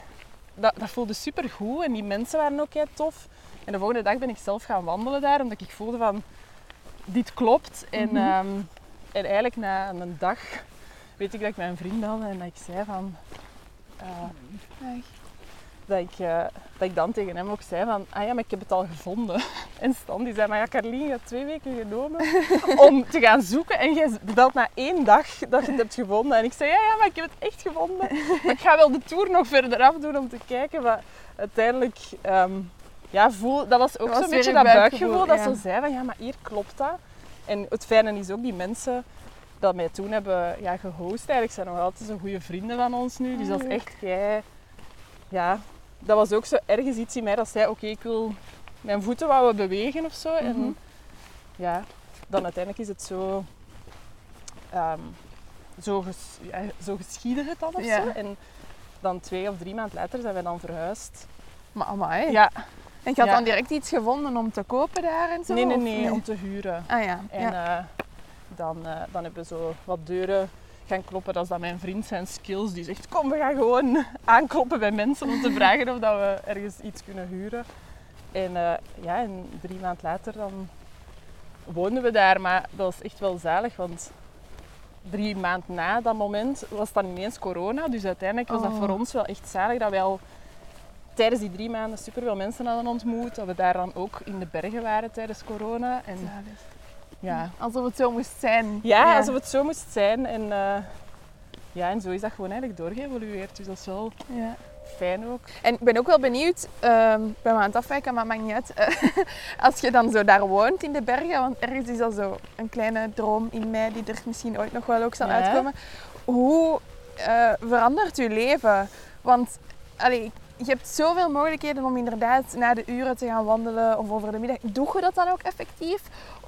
dat, dat voelde super goed en die mensen waren ook heel tof. En de volgende dag ben ik zelf gaan wandelen daar, omdat ik voelde van dit klopt. En, Mhm. ehm, en eigenlijk na een dag weet ik dat ik mijn vriend belde en dat ik zei van... dat ik, dat ik dan tegen hem ook zei van, ah ja, maar ik heb het al gevonden. En Stan die zei, maar ja, Carlien, je hebt twee weken genomen om te gaan zoeken. En jij belt na één dag dat je het hebt gevonden. En ik zei, ja, ja, maar ik heb het echt gevonden. Maar ik ga wel de tour nog verder afdoen om te kijken. Maar uiteindelijk, ehm, ja, voel, dat was ook zo'n beetje dat buikgevoel. Dat ja. ze zei van, ja, maar hier klopt dat. En het fijne is ook, die mensen dat mij toen hebben ja, gehost, eigenlijk zijn nog altijd zo goede vrienden van ons nu. Dus Ah, dat is leuk. echt jij ja, dat was ook zo ergens iets in mij dat zei, oké, ik wil mijn voeten wouden bewegen of zo. Mhm. En ja, dan uiteindelijk is het zo, ehm, zo, ges, ja, zo geschiedde het dan of Ja. zo. En dan twee of drie maanden later zijn we dan verhuisd. Maar amai. Ja, En je had Ja. dan direct iets gevonden om te kopen daar en zo? nee, nee, of nee, om te huren. Ah ja. En eh, dan, eh, dan hebben we zo wat deuren gaan kloppen. Dat is dan mijn vriend zijn skills. Die zegt, kom, we gaan gewoon aankloppen bij mensen om te vragen of dat we ergens iets kunnen huren. En eh, ja, en drie maanden later dan woonden we daar. Maar dat was echt wel zalig, want drie maanden na dat moment was dan ineens corona. Dus uiteindelijk was dat Oh. voor ons wel echt zalig dat wij al tijdens die drie maanden superveel mensen hadden ontmoet. Dat we daar dan ook in de bergen waren tijdens corona. En ja, Alsof het zo moest zijn. ja, alsof het zo moest zijn. En, eh, ja, en zo is dat gewoon eigenlijk doorgeëvolueerd. Dus dat is wel Ja. fijn ook. En ik ben ook wel benieuwd, ehm, ik ben me aan het afwijken, maar maakt niet uit. Eh, als je dan zo daar woont in de bergen, want ergens is dat zo een kleine droom in mij die er misschien ooit nog wel ook zal Ja. uitkomen. Hoe eh, verandert je leven? Want allee, je hebt zoveel mogelijkheden om inderdaad na de uren te gaan wandelen of over de middag. Doe je dat dan ook effectief?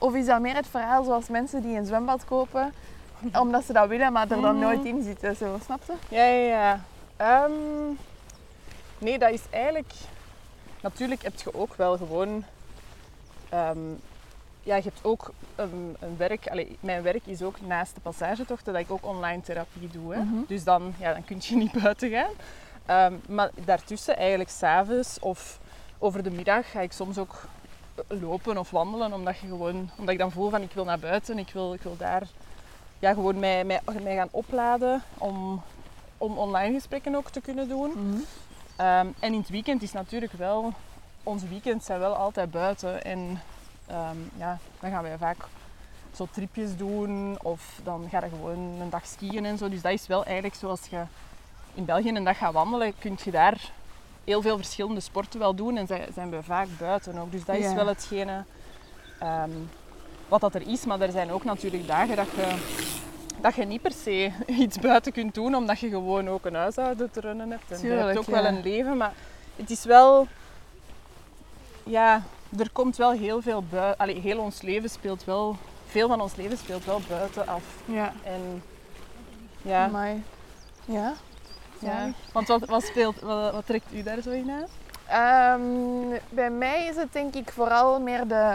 Of is dat meer het verhaal zoals mensen die een zwembad kopen, omdat ze dat willen, maar er dan nooit in zitten? Zo, snap je? Ja, ja, ja. Ehm, nee, dat is eigenlijk... Natuurlijk heb je ook wel gewoon... ehm, ja, je hebt ook een, een werk... Allee, mijn werk is ook naast de passagetochten dat ik ook online therapie doe. Hè. Mhm. Dus dan, ja, dan kun je niet buiten gaan. Ehm, maar daartussen, eigenlijk s'avonds of over de middag, ga ik soms ook lopen of wandelen. Omdat, je gewoon, omdat ik dan voel van ik wil naar buiten, ik wil, ik wil daar ja, gewoon mij, mij, mij gaan opladen om, om online gesprekken ook te kunnen doen. Ehm, en in het weekend is natuurlijk wel, onze weekends zijn wel altijd buiten. En ehm, ja, dan gaan wij vaak zo tripjes doen of dan ga je gewoon een dag skiën en zo. Dus dat is wel eigenlijk zoals je in België een dag gaat wandelen, kun je daar heel veel verschillende sporten wel doen en zijn, zijn we vaak buiten ook. Dus dat is Ja. wel hetgene ehm, wat dat er is. Maar er zijn ook natuurlijk dagen dat je, dat je niet per se iets buiten kunt doen, omdat je gewoon ook een huishouden te runnen hebt. En je Tuurlijk, hebt ook ja. wel een leven, maar het is wel... Ja, er komt wel heel veel buiten... Allee, heel ons leven speelt wel... Veel van ons leven speelt wel buiten af. Ja. En ja, Amai. Ja. Ja. Want wat, wat, speelt, wat, wat trekt u daar zo in aan? Ehm, bij mij is het denk ik vooral meer de,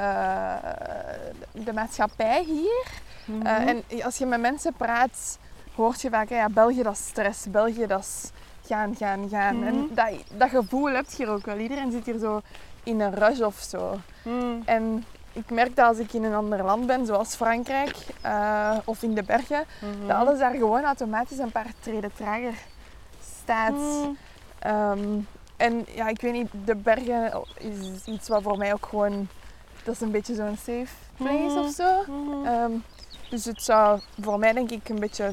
de maatschappij hier. Mhm. Eh, en als je met mensen praat, hoort je vaak, ja, België dat is stress, België dat is gaan, gaan, gaan. Mhm. En dat, dat gevoel heb je hier ook wel. Iedereen zit hier zo in een rush of zo. Mm. En ik merk dat als ik in een ander land ben, zoals Frankrijk eh, of in de bergen, Mhm. dat alles daar gewoon automatisch een paar treden trager staat. Mm. Ehm, en ja, ik weet niet, de bergen is iets wat voor mij ook gewoon, dat is een beetje zo'n safe place Mhm. of zo. Mhm. Ehm, dus het zou voor mij denk ik een beetje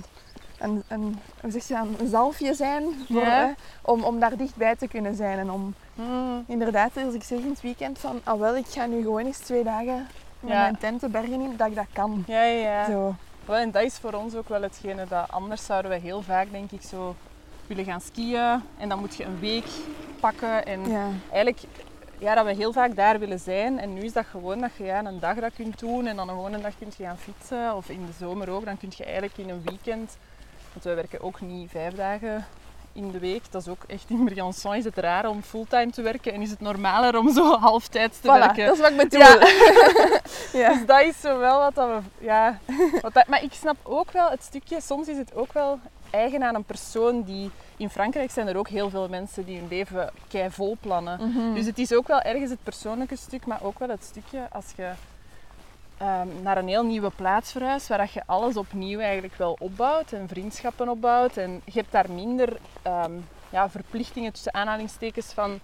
een, een, hoe zeg je dat, een zalfje zijn voor, eh, om, om daar dichtbij te kunnen zijn. En om Mm. inderdaad, als ik zeg in het weekend van, ah wel, ik ga nu gewoon eens twee dagen met Ja. mijn tent de bergen in, dat ik dat kan. Ja, ja, ja. Zo. Wel, en dat is voor ons ook wel hetgene dat anders zouden we heel vaak, denk ik, zo willen gaan skiën. En dan moet je een week pakken. En Ja. eigenlijk, ja, dat we heel vaak daar willen zijn. En nu is dat gewoon dat je ja, een dag dat kunt doen. En dan gewoon een dag kunt je gaan fietsen. Of in de zomer ook. Dan kun je eigenlijk in een weekend... Want wij werken ook niet vijf dagen in de week. Dat is ook echt in Briançon is het raar om fulltime te werken. En is het normaler om zo halftijds te Voilà, werken. dat is wat ik bedoel. Ja. Ja. Dus dat is zo wel wat dat we... Ja, wat dat, maar ik snap ook wel het stukje... Soms is het ook wel eigen aan een persoon die... In Frankrijk zijn er ook heel veel mensen die hun leven kei vol plannen. Mhm. Dus het is ook wel ergens het persoonlijke stuk, maar ook wel het stukje als je ehm, naar een heel nieuwe plaats verhuist, waar dat je alles opnieuw eigenlijk wel opbouwt en vriendschappen opbouwt. En je hebt daar minder ehm, ja, verplichtingen tussen aanhalingstekens van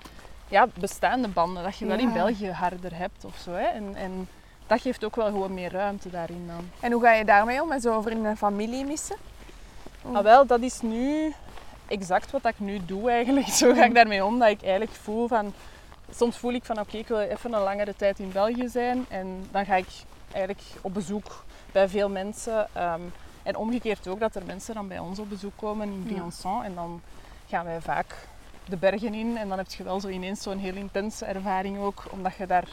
ja, bestaande banden, dat je wel in. België harder hebt of zo. Hè. En, en dat geeft ook wel gewoon meer ruimte daarin dan. En hoe ga je daarmee om met zo over in een familie missen? Oh. Ah, wel, dat is nu exact wat ik nu doe eigenlijk. Zo ga ik daarmee om, dat ik eigenlijk voel van... Soms voel ik van, oké, ik wil even een langere tijd in België zijn. En dan ga ik eigenlijk op bezoek bij veel mensen. ehm, en omgekeerd ook, dat er mensen dan bij ons op bezoek komen in Ja. Briançon. En dan gaan wij vaak de bergen in. En dan heb je wel zo ineens zo'n heel intense ervaring ook. Omdat je daar...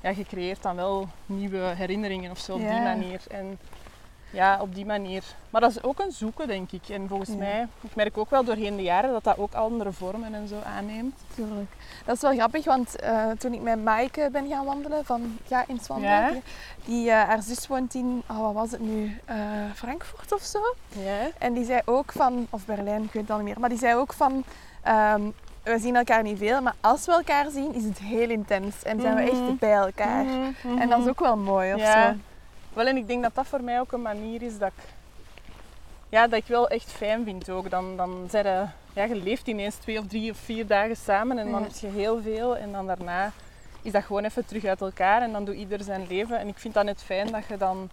Ja, je creëert dan wel nieuwe herinneringen of zo op die manier. En ja, op die manier. Maar dat is ook een zoeken, denk ik. En volgens Ja. mij, ik merk ook wel doorheen de jaren dat dat ook andere vormen en zo aanneemt. Tuurlijk. Dat is wel grappig, want eh, toen ik met Maaike ben gaan wandelen van Ja in Ja. hè, die, eh, haar zus woont in, oh, wat was het nu, Eh, Frankfurt of zo. Ja. En die zei ook van, of Berlijn, ik weet het al niet meer, maar die zei ook van, ehm, we zien elkaar niet veel, maar als we elkaar zien is het heel intens en zijn we Mhm. echt bij elkaar. En dat is ook wel mooi of Ja. zo. Wel, en ik denk dat dat voor mij ook een manier is dat ik ja, dat ik wel echt fijn vind ook. Dan, dan zijn je, ja, je leeft ineens twee of drie of vier dagen samen en dan heb je heel veel. En dan daarna is dat gewoon even terug uit elkaar en dan doet ieder zijn leven. En ik vind dat net fijn dat je dan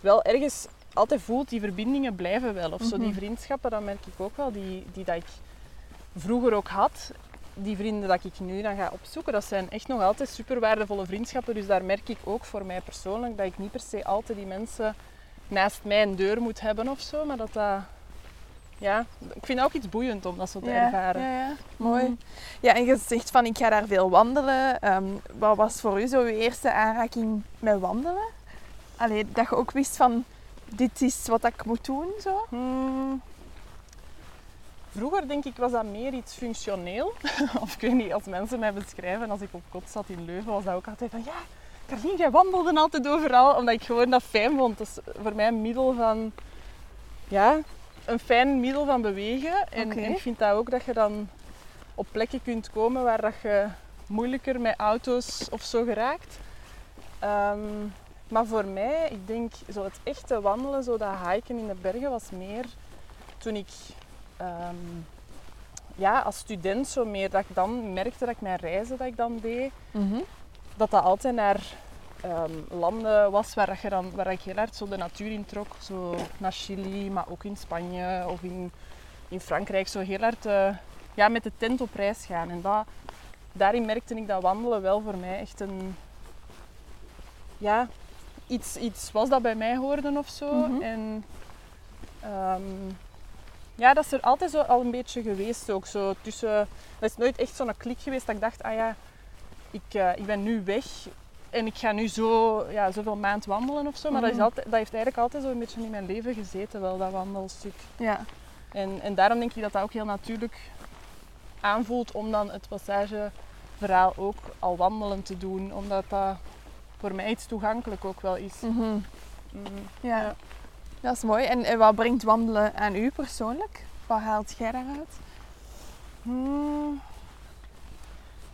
wel ergens altijd voelt, die verbindingen blijven wel. Of zo, die Mhm. vriendschappen, dat merk ik ook wel, die, die dat ik vroeger ook had. Die vrienden dat ik nu dan ga opzoeken, dat zijn echt nog altijd super waardevolle vriendschappen. Dus daar merk ik ook voor mij persoonlijk dat ik niet per se altijd die mensen naast mij een deur moet hebben of zo. Maar dat dat... Ja, ik vind dat ook iets boeiend om dat zo te ervaren. Ja, ja. Mooi. Mhm. Ja, en je zegt van ik ga daar veel wandelen. Ehm, wat was voor u zo uw eerste aanraking met wandelen? Allee, dat je ook wist van dit is wat ik moet doen, zo? Hmm. Vroeger denk ik was dat meer iets functioneel. of ik weet niet, als mensen mij beschrijven, als ik op kot zat in Leuven, was dat ook altijd van ja, Carlien, jij wandelde altijd overal, omdat ik gewoon dat fijn vond. Dat is voor mij een middel van, ja, een fijn middel van bewegen. En, en ik vind dat ook dat je dan op plekken kunt komen waar dat je moeilijker met auto's of zo geraakt. Ehm, maar voor mij, ik denk, zo het echte wandelen, zo dat hiken in de bergen, was meer toen ik ehm, ja, als student zo meer, dat ik dan merkte dat ik mijn reizen dat ik dan deed, dat dat altijd naar ehm, landen was waar, je dan, waar ik heel hard zo de natuur in trok. Zo naar Chili, maar ook in Spanje of in, in Frankrijk. Zo heel hard eh, ja, met de tent op reis gaan. En dat, daarin merkte ik dat wandelen wel voor mij echt een... Ja, iets, iets was dat bij mij hoorde of zo. Mhm. En ehm, ja, dat is er altijd zo al een beetje geweest ook. Zo tussen, dat is nooit echt zo'n klik geweest dat ik dacht, ah ja, ik, eh, ik ben nu weg en ik ga nu zo, ja, zoveel maand wandelen of zo. Maar dat, is Mhm. altijd, dat heeft eigenlijk altijd zo een beetje in mijn leven gezeten, wel dat wandelstuk. Ja. En, en daarom denk ik dat dat ook heel natuurlijk aanvoelt om dan het passageverhaal ook al wandelen te doen. Omdat dat voor mij iets toegankelijk ook wel is. Mhm. Mhm. ja. Ja. Dat is mooi. En, en wat brengt wandelen aan u persoonlijk? Wat haalt jij daaruit? Hmm.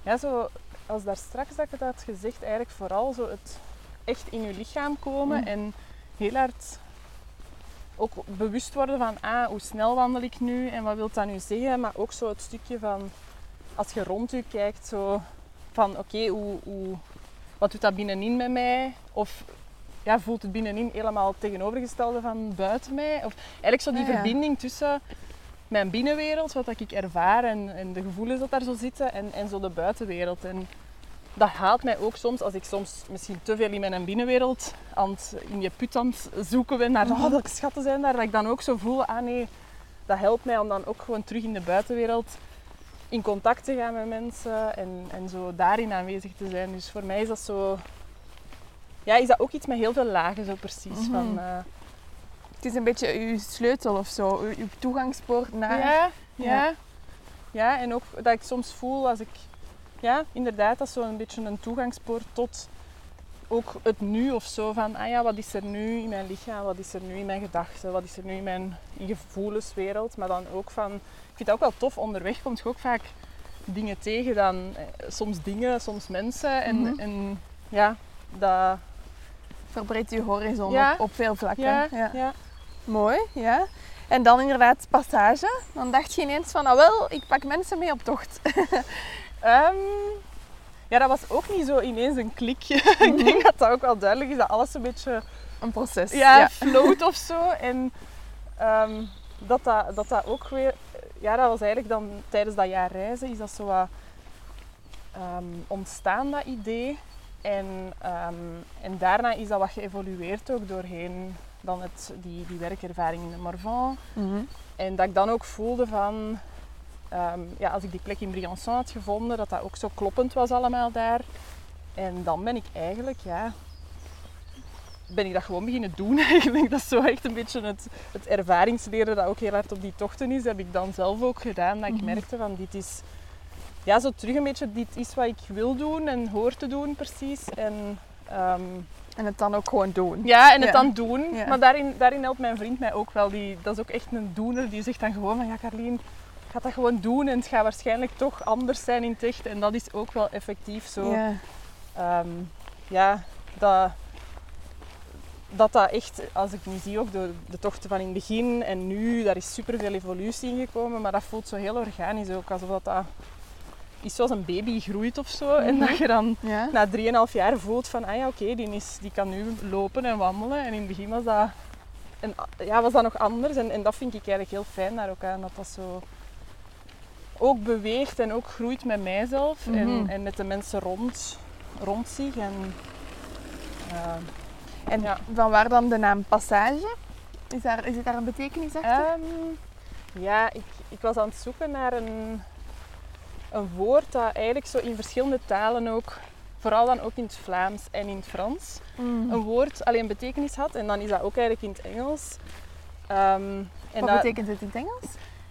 Ja, zo, als daar straks dat ik het had gezegd, eigenlijk vooral zo het echt in je lichaam komen Mm. en heel hard ook bewust worden van ah, hoe snel wandel ik nu en wat wil dat nu zeggen, maar ook zo het stukje van als je rond je kijkt, zo van oké, hoe, hoe, wat doet dat binnenin met mij? Of ja, voelt het binnenin helemaal het tegenovergestelde van buiten mij? Of eigenlijk zo die ja. verbinding tussen mijn binnenwereld, wat ik ervaar en, en de gevoelens dat daar zo zitten, en, en zo de buitenwereld. En dat haalt mij ook soms, als ik soms misschien te veel in mijn binnenwereld aan het, in je put aan het zoeken ben naar oh, welke schatten zijn daar, dat ik dan ook zo voel, ah nee, dat helpt mij om dan ook gewoon terug in de buitenwereld in contact te gaan met mensen en, en zo daarin aanwezig te zijn. Dus voor mij is dat zo... Ja, is dat ook iets met heel veel lagen zo precies. Mhm. van, eh, Het is een beetje uw sleutel of zo, uw, uw toegangspoort naar... Ja, ja. Ja. Ja, en ook dat ik soms voel als ik... Ja, inderdaad, dat is zo'n beetje een toegangspoort tot ook het nu of zo. Van, ah ja, wat is er nu in mijn lichaam? Wat is er nu in mijn gedachten? Wat is er nu in mijn in gevoelenswereld? Maar dan ook van... Ik vind het ook wel tof, onderweg komt je ook vaak dingen tegen. Dan, eh, soms dingen, soms mensen. En, Mhm. en ja, dat... Verbreedt uw horizon Ja. op, op veel vlakken. Ja, Ja. Mooi, ja. En dan inderdaad passage. Dan dacht je ineens van, nou wel, ik pak mensen mee op tocht. Ehm, ja, dat was ook niet zo ineens een klikje. ik denk dat dat ook wel duidelijk is, dat alles een beetje Een proces. ja, float of zo. En ehm, dat, dat, dat dat ook weer... Ja, dat was eigenlijk dan tijdens dat jaar reizen, is dat zo wat ehm, ontstaan, dat idee. En, ehm, en daarna is dat wat geëvolueerd ook doorheen dan het, die, die werkervaring in de Morvan. Mhm. En dat ik dan ook voelde van, ehm, ja, als ik die plek in Briançon had gevonden, dat dat ook zo kloppend was allemaal daar. En dan ben ik eigenlijk, ja, ben ik dat gewoon beginnen doen eigenlijk. Dat is zo echt een beetje het, het ervaringsleren dat ook heel hard op die tochten is. Dat heb ik dan zelf ook gedaan, dat ik Mhm. merkte van dit is, ja, zo terug een beetje, dit is wat ik wil doen en hoor te doen precies. En ehm, En het dan ook gewoon doen. ja, en het Ja. dan doen. Ja. Maar daarin, daarin helpt mijn vriend mij ook wel. Die, dat is ook echt een doener. Die zegt dan gewoon van, ja Carlien, ga dat gewoon doen. En het gaat waarschijnlijk toch anders zijn in het echt. En dat is ook wel effectief zo. Ja. Ehm, ja, dat... dat dat echt, als ik nu zie ook de, de tochten van in het begin en nu, daar is superveel evolutie in gekomen, maar dat voelt zo heel organisch ook, alsof dat, dat iets zoals een baby groeit of zo. En Mhm. dat je dan Ja. na 3,5 jaar voelt van, ah ja, oké, die, is- die kan nu lopen en wandelen. En in het begin was dat, en, ja, was dat nog anders. En, en dat vind ik eigenlijk heel fijn daar ook aan, dat dat zo ook beweegt en ook groeit met mijzelf Mhm. en, en met de mensen rond, rond zich. En, eh, En Ja. van waar dan de naam Passage? Is, daar, is daar een betekenis achter? Ehm, ja, ik, ik was aan het zoeken naar een, een woord dat eigenlijk zo in verschillende talen ook, vooral dan ook in het Vlaams en in het Frans, Mm. een woord alleen betekenis had. En dan is dat ook eigenlijk in het Engels. Ehm, en Wat dat, betekent het in het Engels?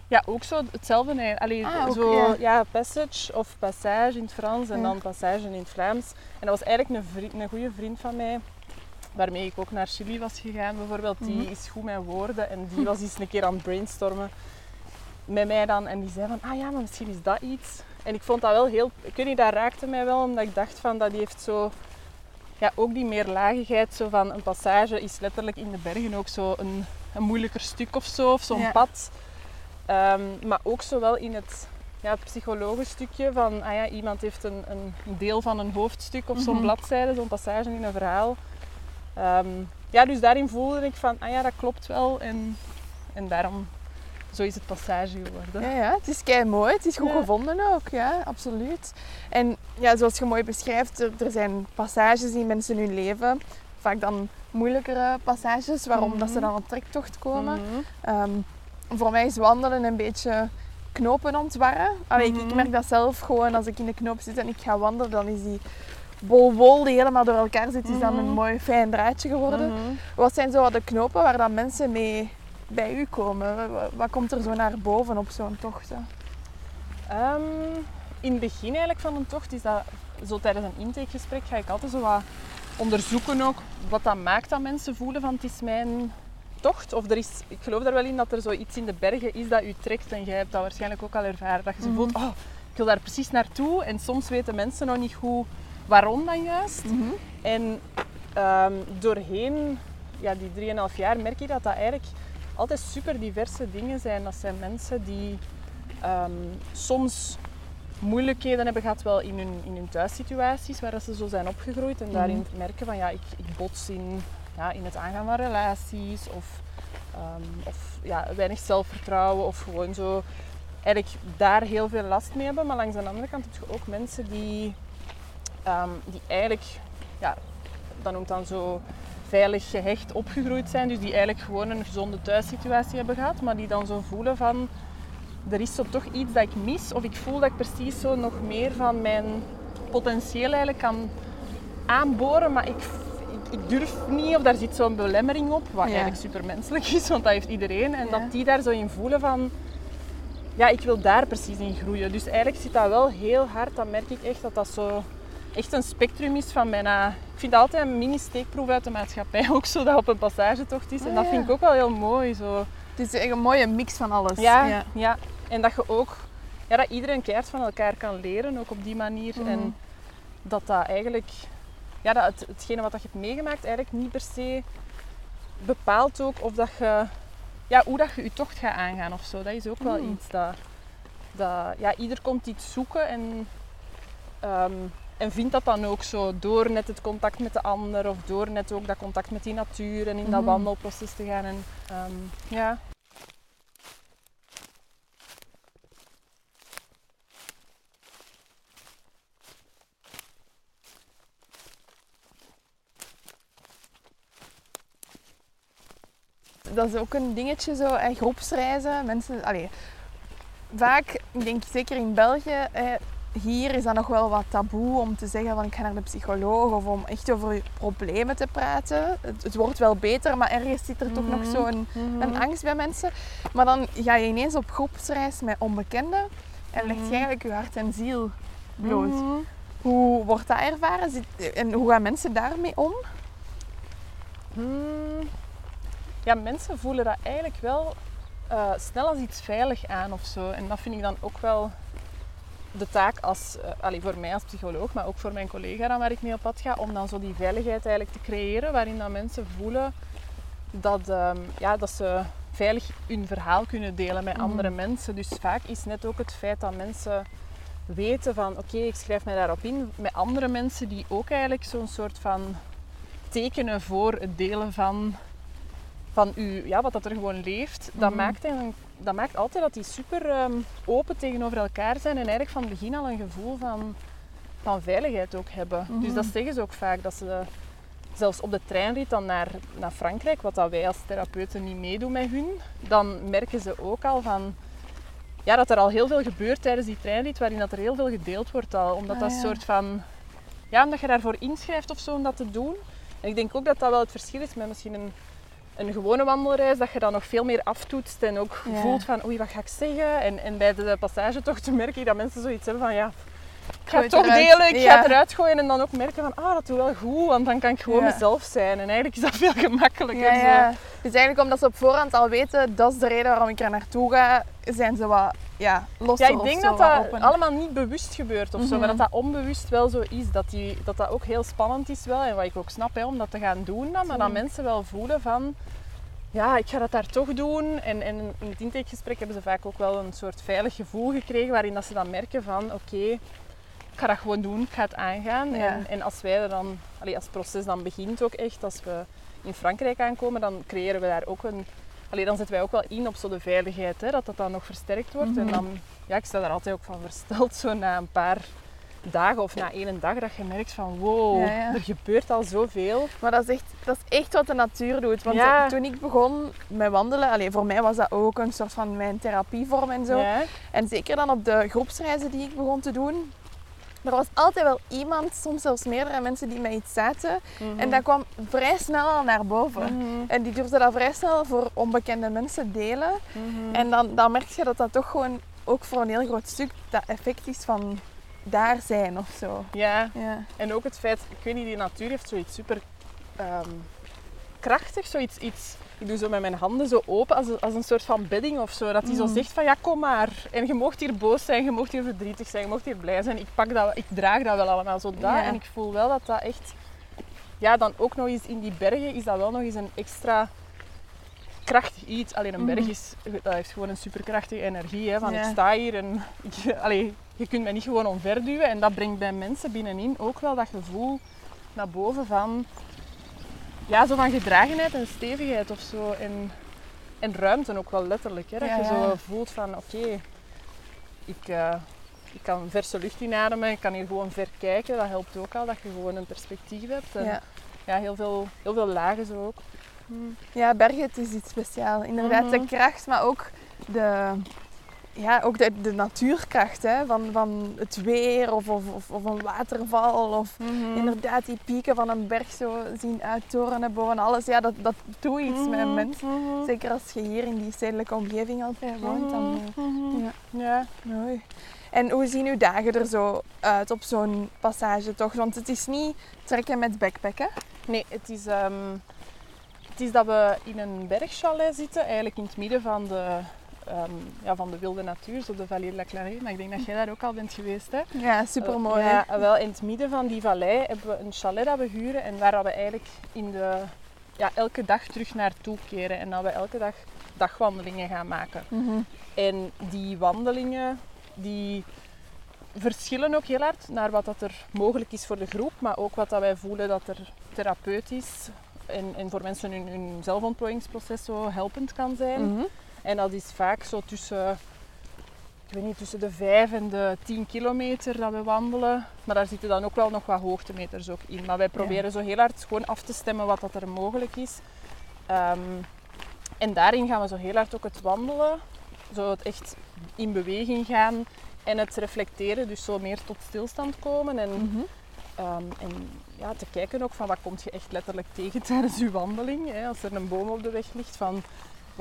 Ja, ook zo hetzelfde. Allee, Ah, ook, zo, ja. ja. passage of passage in het Frans en Ja. dan passage in het Vlaams. En dat was eigenlijk een, vriend, een goede vriend van mij, waarmee ik ook naar Chili was gegaan bijvoorbeeld. Die Mhm. is goed met woorden en die was eens een keer aan het brainstormen met mij dan. En die zei van, ah ja, maar misschien is dat iets. En ik vond dat wel heel, ik weet niet, dat raakte mij wel, omdat ik dacht van, dat die heeft zo... Ja, ook die meerlagigheid zo van een passage is letterlijk in de bergen ook zo een, een moeilijker stuk of zo, of zo'n Ja. pad. Ehm, maar ook zowel in het, ja, het psychologisch stukje van ah ja, iemand heeft een, een deel van een hoofdstuk of zo'n Mhm. bladzijde, zo'n passage in een verhaal. Ehm, ja, dus daarin voelde ik van, ah ja, dat klopt wel. En, en daarom, zo is het passage geworden. Ja, ja, het is kei mooi. Het is goed Ja. gevonden ook, ja, absoluut. En ja, zoals je mooi beschrijft, er, er zijn passages in mensen hun leven, vaak dan moeilijkere passages, waarom dat ze Mhm. dan op trektocht komen. Mhm. Ehm, voor mij is wandelen een beetje knopen ontwarren. Allee, ik, ik Mhm. merk dat zelf gewoon als ik in de knoop zit en ik ga wandelen, dan is die bol wol die helemaal door elkaar zit, is dan een mooi fijn draadje geworden. Wat zijn zo wat de knopen waar dan mensen mee bij u komen? Wa- wa- Wat komt er zo naar boven op zo'n tocht? Ehm, in het begin eigenlijk van een tocht is dat zo tijdens een intakegesprek ga ik altijd zo wat onderzoeken ook wat dat maakt dat mensen voelen van het is mijn tocht. Of er is, ik geloof er wel in dat er zoiets in de bergen is dat u trekt en jij hebt dat waarschijnlijk ook al ervaren. Dat je zo Mhm. voelt, oh, ik wil daar precies naartoe en soms weten mensen nog niet goed waarom dan juist. En ehm, doorheen ja, die 3,5 jaar merk je dat dat eigenlijk altijd super diverse dingen zijn. Dat zijn mensen die ehm, soms moeilijkheden hebben gehad wel in hun, in hun thuissituaties, waar dat ze zo zijn opgegroeid. En daarin merken van ja, ik, ik bots in, ja, in het aangaan van relaties of, ehm, of ja, weinig zelfvertrouwen of gewoon zo eigenlijk daar heel veel last mee hebben. Maar langs de andere kant heb je ook mensen die, ehm, die eigenlijk, ja, dat noemt dan zo veilig gehecht opgegroeid zijn. Dus die eigenlijk gewoon een gezonde thuissituatie hebben gehad, maar die dan zo voelen van er is zo toch iets dat ik mis of ik voel dat ik precies zo nog meer van mijn potentieel eigenlijk kan aanboren, maar ik, ik, ik durf niet of daar zit zo'n belemmering op, wat Ja. eigenlijk supermenselijk is, want dat heeft iedereen. En Ja. dat die daar zo in voelen van, ja, ik wil daar precies in groeien. Dus eigenlijk zit dat wel heel hard, dan merk ik echt dat dat zo echt een spectrum is van bijna... Ik vind altijd een mini-steekproef uit de maatschappij ook zo dat op een passagetocht is. En Ah, dat ja. vind ik ook wel heel mooi. Zo. Het is echt een mooie mix van alles. Ja, ja. en dat je ook, ja, dat iedereen keihard van elkaar kan leren, ook op die manier. Mhm. En dat dat eigenlijk, ja, dat het, hetgene wat je hebt meegemaakt, eigenlijk niet per se bepaalt ook of dat je, ja, hoe dat je je tocht gaat aangaan of zo. Dat is ook wel Mm. iets dat, dat, ja, ieder komt iets zoeken en, ehm, en vindt dat dan ook zo door net het contact met de ander of door net ook dat contact met die natuur en in dat Mhm. wandelproces te gaan. En, ehm, ja, Dat is ook een dingetje zo, groepsreizen. Mensen, allee, vaak, ik denk zeker in België, eh, hier is dat nog wel wat taboe om te zeggen van ik ga naar de psycholoog of om echt over je problemen te praten. Het, het wordt wel beter, maar ergens zit er toch nog Mhm. zo'n Mhm. angst bij mensen. Maar dan ga je ineens op groepsreis met onbekenden en legt je Mhm. eigenlijk je hart en ziel bloot. Hoe wordt dat ervaren Zit- en hoe gaan mensen daarmee om? Hmm. Ja, mensen voelen dat eigenlijk wel eh, snel als iets veilig aan of zo. En dat vind ik dan ook wel de taak als, uh, allee, voor mij als psycholoog, maar ook voor mijn collega dan waar ik mee op pad ga, om dan zo die veiligheid eigenlijk te creëren, waarin dat mensen voelen dat, ehm, ja, dat ze veilig hun verhaal kunnen delen met andere Mhm. mensen. Dus vaak is net ook het feit dat mensen weten van oké, ik schrijf mij daarop in met andere mensen die ook eigenlijk zo'n soort van tekenen voor het delen van, van u, ja, wat dat er gewoon leeft. Dat, Mhm. maakt eigenlijk, dat maakt altijd dat die super ehm, open tegenover elkaar zijn en eigenlijk van het begin al een gevoel van, van veiligheid ook hebben. Dus Mhm. dat zeggen ze ook vaak, dat ze zelfs op de treinrit dan naar, naar Frankrijk, wat dat wij als therapeuten niet meedoen met hun, dan merken ze ook al van ja, dat er al heel veel gebeurt tijdens die treinrit, waarin dat er heel veel gedeeld wordt al. Omdat Ah, dat ja. soort van, ja, omdat je daarvoor inschrijft of zo om dat te doen. En ik denk ook dat dat wel het verschil is met misschien een, een gewone wandelreis, dat je dan nog veel meer aftoetst en ook Ja. voelt van oei, wat ga ik zeggen? En, en bij de passagetochten merk ik dat mensen zoiets hebben van ja, ik ga het toch eruit. delen, ik ga het eruit gooien en dan ook merken van ah, dat doet wel goed, want dan kan ik gewoon Ja. mezelf zijn. En eigenlijk is dat veel gemakkelijker Ja, zo. Dus eigenlijk omdat ze op voorhand al weten, dat is de reden waarom ik er naartoe ga, zijn ze wat ja, losser Ja, ik denk dat dat open. allemaal niet bewust gebeurt of zo, Mhm. maar dat dat onbewust wel zo is. Dat, die, dat dat ook heel spannend is wel en wat ik ook snap hè, om dat te gaan doen dan, maar dat Tuurlijk. mensen wel voelen van ja, ik ga dat daar toch doen. En, en in het intakegesprek hebben ze vaak ook wel een soort veilig gevoel gekregen waarin dat ze dan merken van oké, ga dat gewoon doen, ik ga het aangaan. Ja. En, en als wij er dan, allee, als het proces dan begint ook echt, als we in Frankrijk aankomen, dan creëren we daar ook een Allee, dan zetten wij ook wel in op zo de veiligheid, hè, dat dat dan nog versterkt wordt. En Mhm. dan, ja, ik sta daar altijd ook van versteld, zo na een paar dagen of na één dag, dat je merkt van wow, Ja, ja. er gebeurt al zoveel. Maar dat is, echt, dat is echt wat de natuur doet. Want Ja. toen ik begon met wandelen, allee, voor mij was dat ook een soort van mijn therapievorm en zo. En zeker dan op de groepsreizen die ik begon te doen. Er was altijd wel iemand, soms zelfs meerdere mensen die mij iets zaten. Mhm. En dat kwam vrij snel al naar boven. Mhm. En die durfde dat vrij snel voor onbekende mensen delen. Mhm. En dan, dan merk je dat dat toch gewoon ook voor een heel groot stuk dat effect is van daar zijn of zo. Ja, Ja. en ook het feit, ik weet niet, die natuur heeft zoiets super ehm, krachtig, zoiets, iets, ik doe zo met mijn handen zo open als een, als een soort van bedding of zo. Dat hij zo Mhm. zegt van ja, kom maar. En je mocht hier boos zijn, je mocht hier verdrietig zijn, je mocht hier blij zijn. Ik, pak dat, ik draag dat wel allemaal zo. Ja. En ik voel wel dat dat echt, ja, dan ook nog eens in die bergen is dat wel nog eens een extra krachtig iets. Alleen een berg Mhm. is, dat heeft gewoon een superkrachtige energie. Hè, van Ja. ik sta hier en ik, allee, je kunt mij niet gewoon omverduwen. En dat brengt bij mensen binnenin ook wel dat gevoel naar boven van, ja, zo van gedragenheid en stevigheid of zo. En, en ruimte ook wel letterlijk. Hè, dat Ja, je zo voelt van, oké, ik, eh, ik kan verse lucht inademen, ik kan hier gewoon ver kijken. Dat helpt ook al, dat je gewoon een perspectief hebt. En, ja. Ja. heel, veel, heel veel lagen zo ook. Ja, bergen het is iets speciaals. Inderdaad, Mhm. de kracht, maar ook de, ja, ook de, de natuurkracht hè, van, van het weer of, of, of, een waterval. Of inderdaad die pieken van een berg zo zien uittorenen boven alles. Ja, dat, dat doet iets met een mens. Mhm. Zeker als je hier in die stedelijke omgeving altijd woont. Dan, eh, Mhm. ja. Ja. Mooi. En hoe zien uw dagen er zo uit op zo'n passage toch? Want het is niet trekken met backpacken. Nee, het is, ehm, het is dat we in een bergchalet zitten, eigenlijk in het midden van de, ehm, ja, van de wilde natuur, zo de Vallée de la Clarée. Maar ik denk dat jij daar ook al bent geweest, hè? Ja, super mooi. Ja, wel, in het midden van die vallei hebben we een chalet dat we huren en waar dat we eigenlijk in de, ja, elke dag terug naartoe keren en dat we elke dag dagwandelingen gaan maken. Mhm. En die wandelingen die verschillen ook heel hard naar wat dat er mogelijk is voor de groep, maar ook wat dat wij voelen dat er therapeutisch en, en voor mensen hun, hun zelfontplooiingsproces zo helpend kan zijn. Mhm. En dat is vaak zo tussen, ik weet niet, tussen de 5 en de 10 kilometer dat we wandelen. Maar daar zitten dan ook wel nog wat hoogtemeters ook in. Maar wij proberen zo heel hard gewoon af te stemmen wat dat er mogelijk is. Ehm, en daarin gaan we zo heel hard ook het wandelen, zo het echt in beweging gaan en het reflecteren, dus zo meer tot stilstand komen. En Mhm. Ehm, en ja, te kijken ook van wat komt je echt letterlijk tegen tijdens je wandeling. Hè? Als er een boom op de weg ligt, van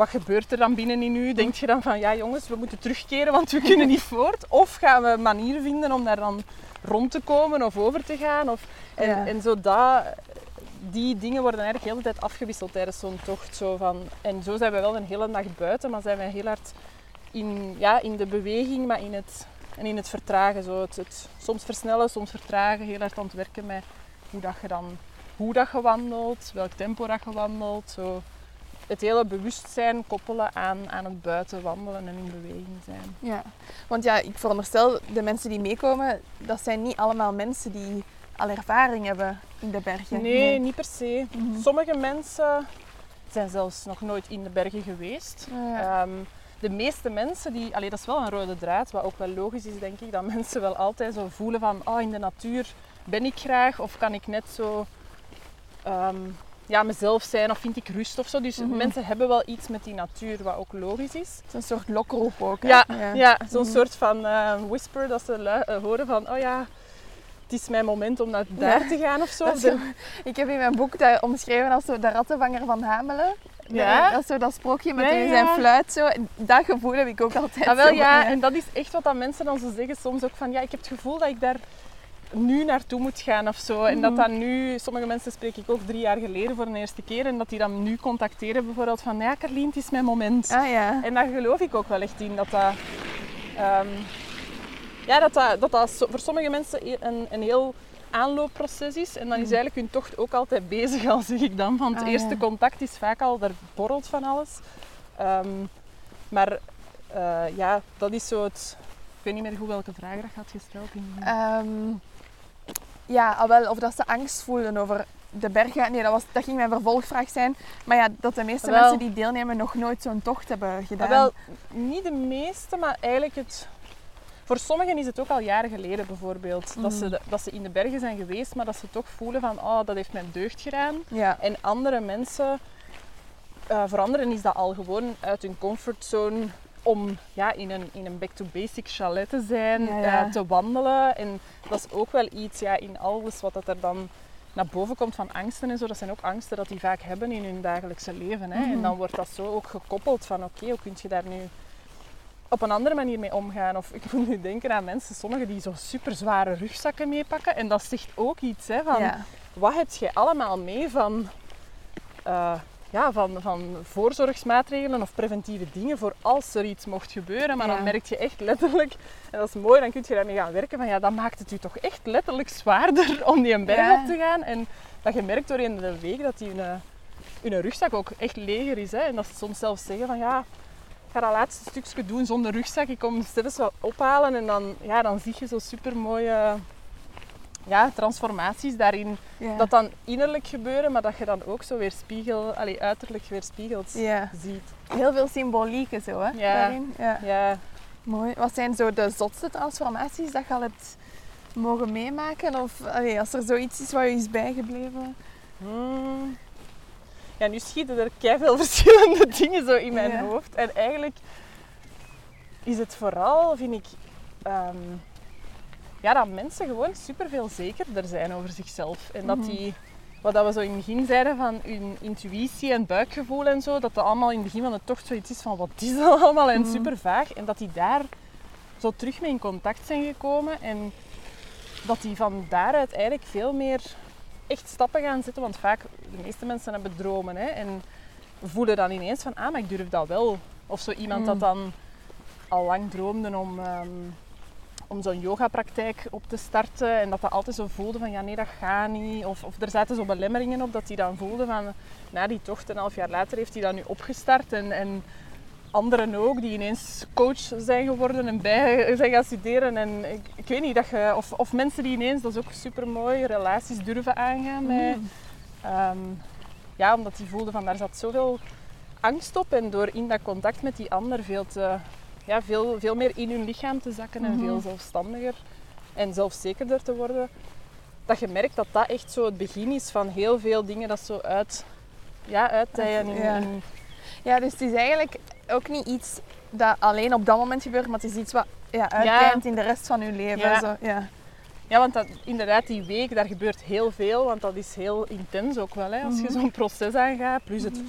wat gebeurt er dan binnen in u? Denk je dan van ja jongens, we moeten terugkeren, want we kunnen niet voort? Of gaan we manieren vinden om daar dan rond te komen of over te gaan? Of, en, Ja. en zo dat, die dingen worden eigenlijk de hele tijd afgewisseld tijdens zo'n tocht. Zo van, en zo zijn we wel een hele dag buiten, maar zijn we heel hard in, ja, in de beweging, maar in het En in het vertragen, zo het, het soms versnellen, soms vertragen, heel hard aan het werken met hoe dat je dan hoe dat je wandelt, welk tempo dat je wandelt. Zo het hele bewustzijn koppelen aan, aan het buiten wandelen en in beweging zijn. Ja, want ja, ik veronderstel de mensen die meekomen, dat zijn niet allemaal mensen die al ervaring hebben in de bergen. Nee, niet per se. Mhm. Sommige mensen zijn zelfs nog nooit in de bergen geweest. Ja. Ehm, de meeste mensen die, allee, dat is wel een rode draad, wat ook wel logisch is, denk ik, dat mensen wel altijd zo voelen van, oh, in de natuur ben ik graag of kan ik net zo ehm, ja, mezelf zijn of vind ik rust of zo. Dus Mhm. mensen hebben wel iets met die natuur, wat ook logisch is. Het is een soort lokroep ook. hè? Ja, ja. zo'n Mhm. soort van eh, whisper dat ze eh, horen van, oh ja, het is mijn moment om naar daar Ja. te gaan of zo. Ik heb in mijn boek dat omschreven als zo de rattenvanger van Hamelen. Ja? Dat is zo dat sprookje met ja. zijn fluit. Zo. Dat gevoel heb ik ook altijd. Ah, wel zo. ja, en dat is echt wat dat mensen dan zo zeggen soms ook van, ja, ik heb het gevoel dat ik daar nu naartoe moet gaan of zo. En dat Mhm. dat nu, sommige mensen spreek ik ook drie jaar geleden voor de eerste keer en dat die dan nu contacteren bijvoorbeeld van, ja, Carlien, het is mijn moment. Ah ja. En daar geloof ik ook wel echt in, dat dat... ehm, ja, dat dat, dat, voor sommige mensen e- een, een heel aanloopproces is. En dan is Mhm. eigenlijk hun tocht ook altijd bezig, al zeg ik dan. Want het Ah, eerste ja. contact is vaak al, er borrelt van alles. Ehm, maar eh, ja, dat is zo het... Ik weet niet meer goed welke vraag dat had gesteld. In... Ehm, ja, ah, wel, of dat ze angst voelden over de bergen. Nee, dat, was, dat ging mijn vervolgvraag zijn. Maar ja, dat de meeste Wel. mensen die deelnemen nog nooit zo'n tocht hebben gedaan. Ah, wel, niet de meeste, maar eigenlijk het... Voor sommigen is het ook al jaren geleden bijvoorbeeld. Dat, ze, Mhm. de- dat ze in de bergen zijn geweest, maar dat ze toch voelen van... Oh, dat heeft mij deugd gedaan. Ja. En andere mensen, eh voor anderen is dat al gewoon uit hun comfortzone om ja, in een, in een back-to-basic chalet te zijn, Ja, ja. eh, te wandelen. En dat is ook wel iets ja, in alles wat dat er dan naar boven komt van angsten en zo. Dat zijn ook angsten dat die vaak hebben in hun dagelijkse leven. Hè. En Mhm. dan wordt dat zo ook gekoppeld van oké, hoe kun je daar nu op een andere manier mee omgaan. Of ik moet nu denken aan mensen, sommigen die zo super zware rugzakken meepakken. En dat zegt ook iets hè, van ja. wat heb je allemaal mee van, eh, ja, van, van voorzorgsmaatregelen of preventieve dingen voor als er iets mocht gebeuren. Maar Ja. dan merk je echt letterlijk, en dat is mooi, dan kun je daarmee gaan werken, van ja, dat maakt het u toch echt letterlijk zwaarder om die een berg Ja. op te gaan. En dat je merkt doorheen de week dat die hun, hun rugzak ook echt leger is. Hè. En dat ze soms zelfs zeggen van ja, ik ga dat laatste stukje doen zonder rugzak. Ik kom steeds wel ophalen en dan, ja, dan zie je zo super mooie ja, transformaties daarin. Ja. Dat dan innerlijk gebeuren, maar dat je dan ook zo weer spiegel, allee, uiterlijk weer spiegelt ja. ziet. Heel veel symbolieken zo, hè, Ja. daarin. Ja. Ja, Mooi. Wat zijn zo de zotste transformaties dat je al hebt mogen meemaken? Of allee, als er zoiets is wat je is bijgebleven? Hmm. Ja, nu schieten er veel verschillende dingen zo in mijn hoofd. En eigenlijk is het vooral, vind ik, ehm, ja, dat mensen gewoon superveel zekerder zijn over zichzelf. En dat Mhm. die, wat dat we zo in het begin zeiden van hun intuïtie en buikgevoel en zo, dat dat allemaal in het begin van de tocht zoiets is van wat is dat allemaal en Mhm. super vaag. En dat die daar zo terug mee in contact zijn gekomen en dat die van daaruit eigenlijk veel meer echt stappen gaan zetten. Want vaak, de meeste mensen hebben dromen hè, en voelen dan ineens van, ah, maar ik durf dat wel. Of zo iemand dat dan al lang droomde om, ehm, om zo'n yogapraktijk op te starten en dat dat altijd zo voelde van, ja nee, dat gaat niet. Of, of er zaten zo belemmeringen op dat hij dan voelde van, na die tocht, een half jaar later, heeft hij dat nu opgestart. En, en anderen ook, die ineens coach zijn geworden en bij zijn gaan studeren. En ik, ik weet niet, dat je, of, of mensen die ineens, dat is ook super mooi, relaties durven aangaan. Met, Mm. Ehm, ja, omdat die voelde van daar zat zoveel angst op. En door in dat contact met die ander veel, te, ja, veel, veel meer in hun lichaam te zakken en Mhm. veel zelfstandiger en zelfzekerder te worden. Dat je merkt dat dat echt zo het begin is van heel veel dingen dat zo uit, ja, uitdijen in, Ja. in- Ja, dus het is eigenlijk ook niet iets dat alleen op dat moment gebeurt, maar het is iets wat ja, uitdijnt in de rest van je leven. Ja. Zo, ja. Ja, want dat, inderdaad, die week, daar gebeurt heel veel, want dat is heel intens ook wel, hè, als je Mhm. zo'n proces aangaat. Plus het,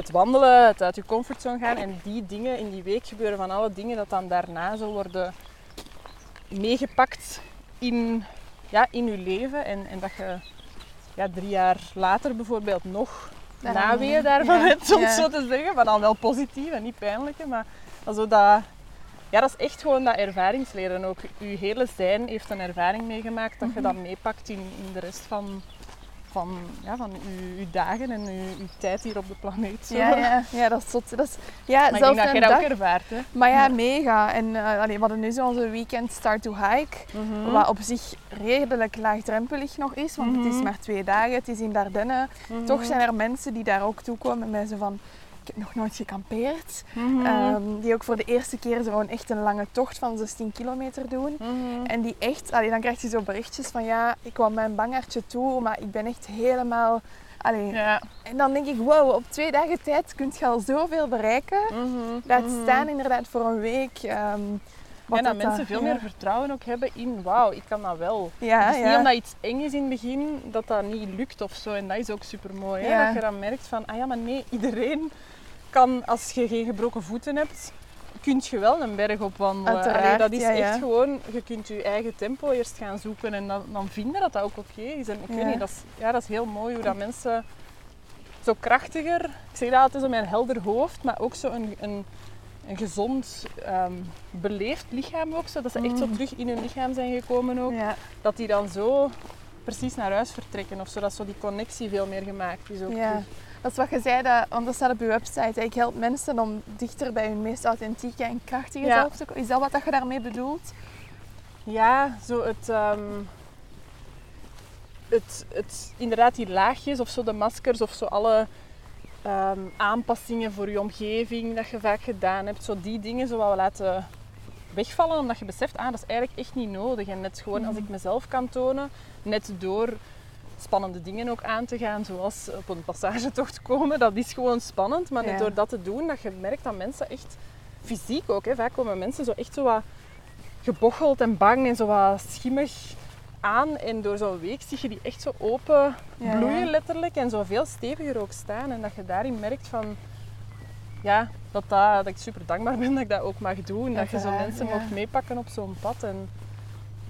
het wandelen, het uit je comfortzone gaan en die dingen in die week gebeuren van alle dingen dat dan daarna zo worden meegepakt in, ja, in je leven. En, en dat je ja, drie jaar later bijvoorbeeld nog naweeën doen. daarvan Ja, hebt, om het ja. zo te zeggen. Maar dan wel positief en niet pijnlijke, maar also dat, ja, dat is echt gewoon dat ervaringsleren ook. Je hele zijn heeft een ervaring meegemaakt dat je dat meepakt in, in de rest van, van, ja, van uw, uw dagen en uw, uw tijd hier op de planeet. Zo. Ja, ja, ja, dat is zot. Dat is, ja, Maar ik denk zelfs dat een jij dat dag- ook ervaart, hè? Maar ja, Ja. mega. En allee, we hadden nu zo onze weekend start to hike. Mhm. Wat op zich redelijk laagdrempelig nog is, want het is Mhm. maar twee dagen, het is in Dardenne. Mhm. Toch zijn er mensen die daar ook toe komen zo van, ik heb nog nooit gekampeerd. Mhm. Ehm, die ook voor de eerste keer zo een echt een lange tocht van 16 kilometer doen. Mhm. En die echt, allee, dan krijg je zo berichtjes van ja, ik kwam mijn bangertje toe, maar ik ben echt helemaal... Allee. Ja. En dan denk ik, wow, op twee dagen tijd kun je al zoveel bereiken. Mhm. Laat Mhm. staan inderdaad voor een week. wat En dat dat, mensen eh, veel meer vertrouwen ook hebben in, wauw, ik kan dat wel. Ja, het is niet omdat iets eng is in het begin, dat dat niet lukt of zo. En dat is ook super mooi. Ja. Dat je dan merkt van, ah ja, maar nee, iedereen kan, als je geen gebroken voeten hebt, kun je wel een berg opwandelen. Allee, dat is ja, ja. echt gewoon, je kunt je eigen tempo eerst gaan zoeken en dan, dan vinden dat dat ook oké is. En ik Ja. weet niet, dat is, ja, dat is heel mooi hoe dat mensen zo krachtiger, ik zeg dat altijd zo met een helder hoofd, maar ook zo een, een, een gezond, ehm, beleefd lichaam ook. Zo, dat ze echt zo Mm. terug in hun lichaam zijn gekomen ook dat die dan zo precies naar huis vertrekken of zo, dat zo die connectie veel meer gemaakt is ook. Ja. terug. Dat is wat je zei, dat, want dat staat op je website. Ik help mensen om dichter bij hun meest authentieke en krachtige Ja. zelf te komen. Is dat wat dat je daarmee bedoelt? Ja, zo het, ehm, het, het, inderdaad die laagjes of zo de maskers of zo alle ehm, aanpassingen voor je omgeving dat je vaak gedaan hebt, zo die dingen zo wat laten wegvallen omdat je beseft, ah, dat is eigenlijk echt niet nodig. En net gewoon als ik mezelf kan tonen, net door spannende dingen ook aan te gaan, zoals op een passagetocht komen, dat is gewoon spannend. Maar Ja. door dat te doen, dat je merkt dat mensen echt, fysiek ook, hè, vaak komen mensen zo echt zo wat gebocheld en bang en zo wat schimmig aan. En door zo'n week zie je die echt zo open Ja, bloeien ja. letterlijk en zo veel steviger ook staan. En dat je daarin merkt van, ja, dat, dat, dat ik super dankbaar ben dat ik dat ook mag doen. Dat je zo mensen mag meepakken op zo'n pad. En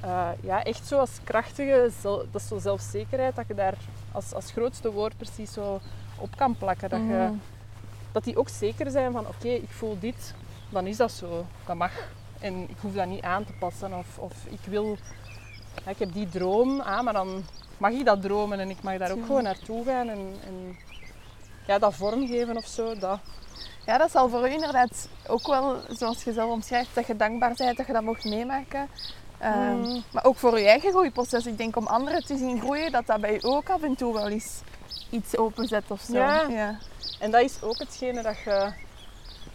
eh, ja, echt zo als krachtige, dat is zo zelfzekerheid, dat je daar als, als grootste woord precies zo op kan plakken. Dat, je, Mhm. dat die ook zeker zijn van, oké, ik voel dit, dan is dat zo. Dat mag. En ik hoef dat niet aan te passen. Of, of ik wil, ja, ik heb die droom, ah, maar dan mag ik dat dromen en ik mag daar ook gewoon naartoe gaan. En, en ja, dat vormgeven of zo, dat. Ja, dat zal voor u inderdaad ook wel, zoals je zelf omschrijft, dat je dankbaar bent dat je dat mocht meemaken. Ehm, Mm. Maar ook voor je eigen groeiproces. Ik denk om anderen te zien groeien, dat dat bij u ook af en toe wel eens iets openzet of zo. Ja. ja. En dat is ook hetgene dat, je,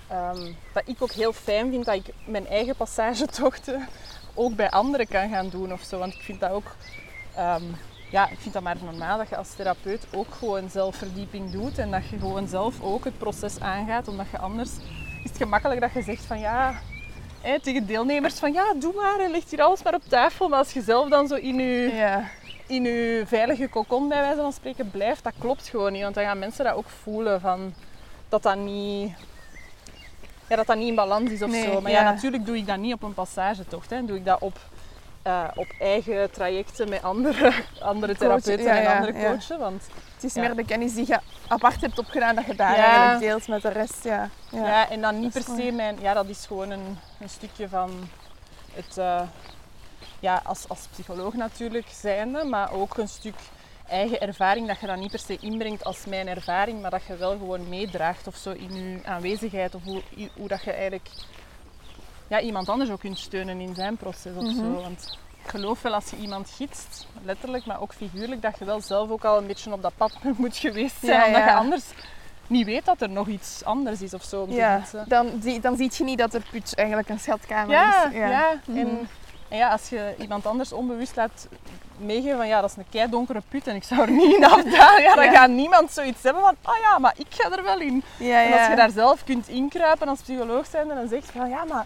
ehm, dat ik ook heel fijn vind, dat ik mijn eigen passagetochten ook bij anderen kan gaan doen of zo. Want ik vind dat ook, ehm, ja, ik vind dat maar normaal dat je als therapeut ook gewoon zelfverdieping doet en dat je gewoon zelf ook het proces aangaat, omdat je anders is het gemakkelijk dat je zegt van ja, hè, tegen deelnemers van ja, doe maar en ligt hier alles maar op tafel. Maar als je zelf dan zo in je Ja. in je veilige kokon bij wijze van spreken blijft, dat klopt gewoon niet. Want dan gaan mensen dat ook voelen van dat dat niet, ja, dat dat niet in balans is of Nee, zo. Maar ja. ja. natuurlijk doe ik dat niet op een passagetocht. Hè. Doe ik dat op, eh, op eigen trajecten met andere, andere therapeuten ja, en andere ja. coachen. Want Het is meer de kennis die je apart hebt opgedaan, dat je daar eigenlijk deelt met de rest. Ja. Ja. En dan niet per se mijn... Ja, dat is gewoon een, een stukje van het... eh, ja, als, als psycholoog natuurlijk zijnde, maar ook een stuk eigen ervaring dat je dat niet per se inbrengt als mijn ervaring, maar dat je wel gewoon meedraagt of zo in je aanwezigheid of hoe, hoe dat je eigenlijk ja, iemand anders ook kunt steunen in zijn proces of Mhm. zo. Want ik geloof wel als je iemand gidst, letterlijk, maar ook figuurlijk, dat je wel zelf ook al een beetje op dat pad moet geweest zijn, Ja, omdat je ja. anders niet weet dat er nog iets anders is of zo om te Ja, gidsen. dan, zie, dan zie je niet dat de put eigenlijk een schatkamer Ja, is. ja. Mhm. En, en ja, als je iemand anders onbewust laat meegeven van ja, dat is een kei donkere put en ik zou er niet in afdalen, ja, dan Ja. gaat niemand zoiets hebben van oh ja, maar ik ga er wel in. Ja, En als ja. je daar zelf kunt inkruipen als psycholoog zijn en dan zegt van ja, maar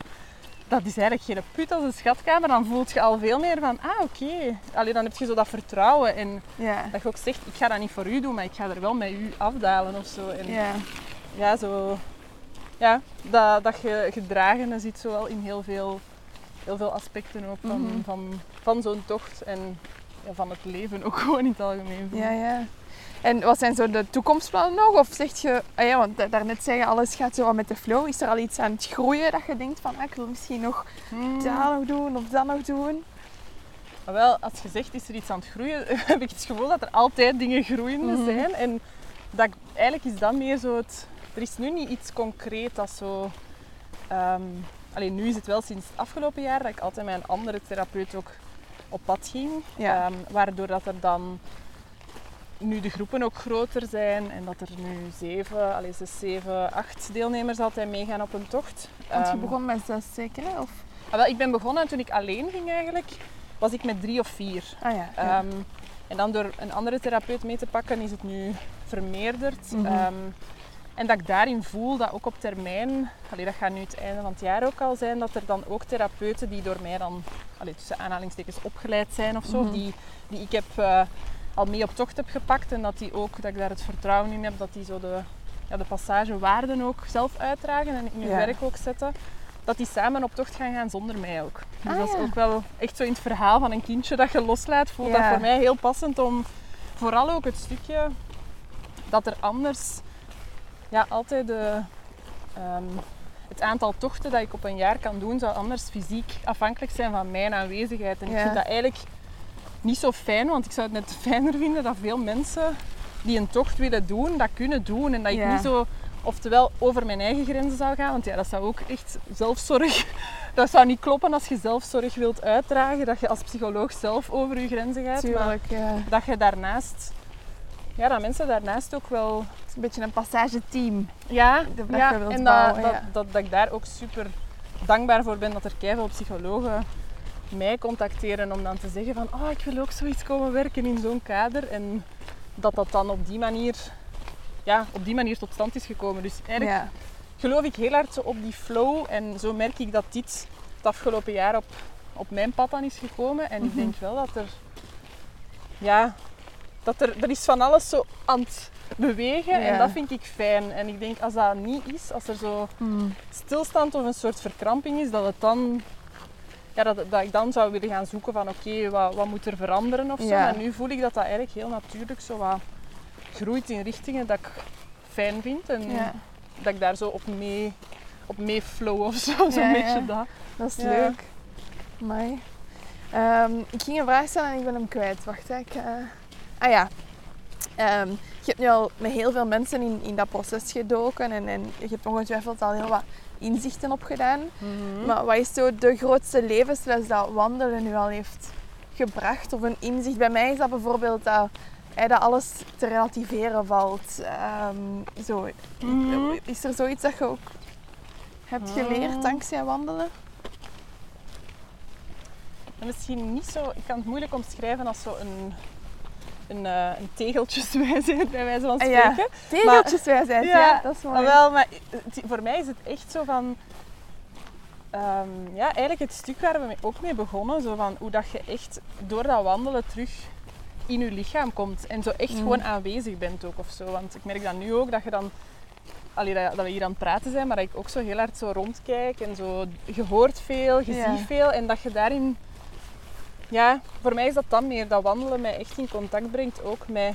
dat is eigenlijk geen put als een schatkamer, dan voelt je al veel meer van ah oké, Allee, dan heb je zo dat vertrouwen en Ja. dat je ook zegt ik ga dat niet voor u doen, maar ik ga er wel met u afdalen of zo. En, Ja. ja, zo, ja dat, dat je gedragene zit zo wel in heel veel, heel veel aspecten ook van, Mhm. van, van zo'n tocht. En ja, van het leven ook gewoon in het algemeen. Ja, ja. En wat zijn zo de toekomstplannen nog? Of zeg je, ah ja, want da- daarnet zei je alles gaat zo wat met de flow. Is er al iets aan het groeien dat je denkt van, ah, ik wil misschien nog Hmm. dat nog doen of dat nog doen? Maar wel, als je zegt, is er iets aan het groeien, heb ik het gevoel dat er altijd dingen groeiende Mhm. zijn. En dat, eigenlijk is dat meer zo het... Er is nu niet iets concreet dat zo... ehm, alleen nu is het wel sinds het afgelopen jaar dat ik altijd met een andere therapeut ook op pad ging. Ja. Ehm, waardoor dat er dan nu de groepen ook groter zijn en dat er nu zeven, allee, zes, zeven, acht deelnemers altijd meegaan op een tocht. Want je Ehm, begon met zes zeker? Of? ah, wel, ik ben begonnen toen ik alleen ging eigenlijk, was ik met drie of vier. Ah ja. ja. Ehm, en dan door een andere therapeut mee te pakken is het nu vermeerderd. Mhm. Ehm, en dat ik daarin voel dat ook op termijn, allee, dat gaat nu het einde van het jaar ook al zijn, dat er dan ook therapeuten die door mij dan, allee, tussen aanhalingstekens, opgeleid zijn of zo, Mhm. die, die ik heb eh, al mee op tocht heb gepakt en dat die ook, dat ik daar het vertrouwen in heb, dat die zo de, ja, de passagewaarden ook zelf uitdragen en in hun Ja. werk ook zetten. Dat die samen op tocht gaan gaan zonder mij ook. Dus Ah, dat is ja. ook wel echt zo in het verhaal van een kindje dat je loslaat, voelt dat voor mij heel passend om vooral ook het stukje dat er anders ja, altijd de, ehm, het aantal tochten dat ik op een jaar kan doen, zou anders fysiek afhankelijk zijn van mijn aanwezigheid. En ik vind dat eigenlijk niet zo fijn, want ik zou het net fijner vinden dat veel mensen die een tocht willen doen, dat kunnen doen. En dat ik niet zo, oftewel over mijn eigen grenzen zou gaan, want ja, dat zou ook echt zelfzorg, dat zou niet kloppen als je zelfzorg wilt uitdragen, dat je als psycholoog zelf over je grenzen gaat. Maar Tuurlijk, ja. Het dat je daarnaast, ja, dat mensen daarnaast ook wel is een beetje een passageteam. ja, weg ja en dat, bouwen, dat, ja. dat, dat ik daar ook super dankbaar voor ben dat er keiveel psychologen mij contacteren om dan te zeggen van oh, ik wil ook zoiets komen werken in zo'n kader. En dat dat dan op die manier, ja, op die manier tot stand is gekomen. Dus eigenlijk Ja. geloof ik heel hard zo op die flow en zo merk ik dat dit het afgelopen jaar op, op mijn pad dan is gekomen. En ik Mhm. denk wel dat er, ja, dat er, er is van alles zo aan het bewegen Ja. en dat vind ik fijn. En ik denk als dat niet is, als er zo Hmm. stilstand of een soort verkramping is, dat het dan... Ja, dat, dat ik dan zou willen gaan zoeken van oké, wat, wat moet er veranderen of zo. Ja. Maar nu voel ik dat dat eigenlijk heel natuurlijk zo wat groeit in richtingen dat ik fijn vind. En Ja, dat ik daar zo op mee, op mee flow of zo. Zo'n beetje dat. dat is leuk. Ehm, ik ging een vraag stellen en ik ben hem kwijt. Wacht. Ik, eh, Ah ja. Ehm, je hebt nu al met heel veel mensen in, in dat proces gedoken en, en je hebt ongetwijfeld al heel wat inzichten opgedaan. Maar wat is zo de grootste levensles dat wandelen nu al heeft gebracht? Of een inzicht? Bij mij is dat bijvoorbeeld dat, hè, dat alles te relativeren valt. Ehm, zo. Mhm. Is er zoiets dat je ook hebt geleerd Mm. dankzij wandelen? En misschien niet zo... Ik kan het moeilijk omschrijven als zo een... Eh, een tegeltjeswijsheid, bij wijze van Ah, ja. spreken. Tegeltjeswijsheid, ja. Ja, dat is mooi. Maar wel, maar voor mij is het echt zo van... ehm, ja, eigenlijk het stuk waar we ook mee begonnen. Zo van hoe dat je echt door dat wandelen terug in je lichaam komt. En zo echt Mm. gewoon aanwezig bent ook of zo. Want ik merk dat nu ook, dat je dan... Allee, dat, dat we hier aan het praten zijn, maar dat ik ook zo heel hard zo rondkijk. En zo, je hoort veel, je Ja. ziet veel. En dat je daarin... Ja, voor mij is dat dan meer dat wandelen mij echt in contact brengt. Ook met,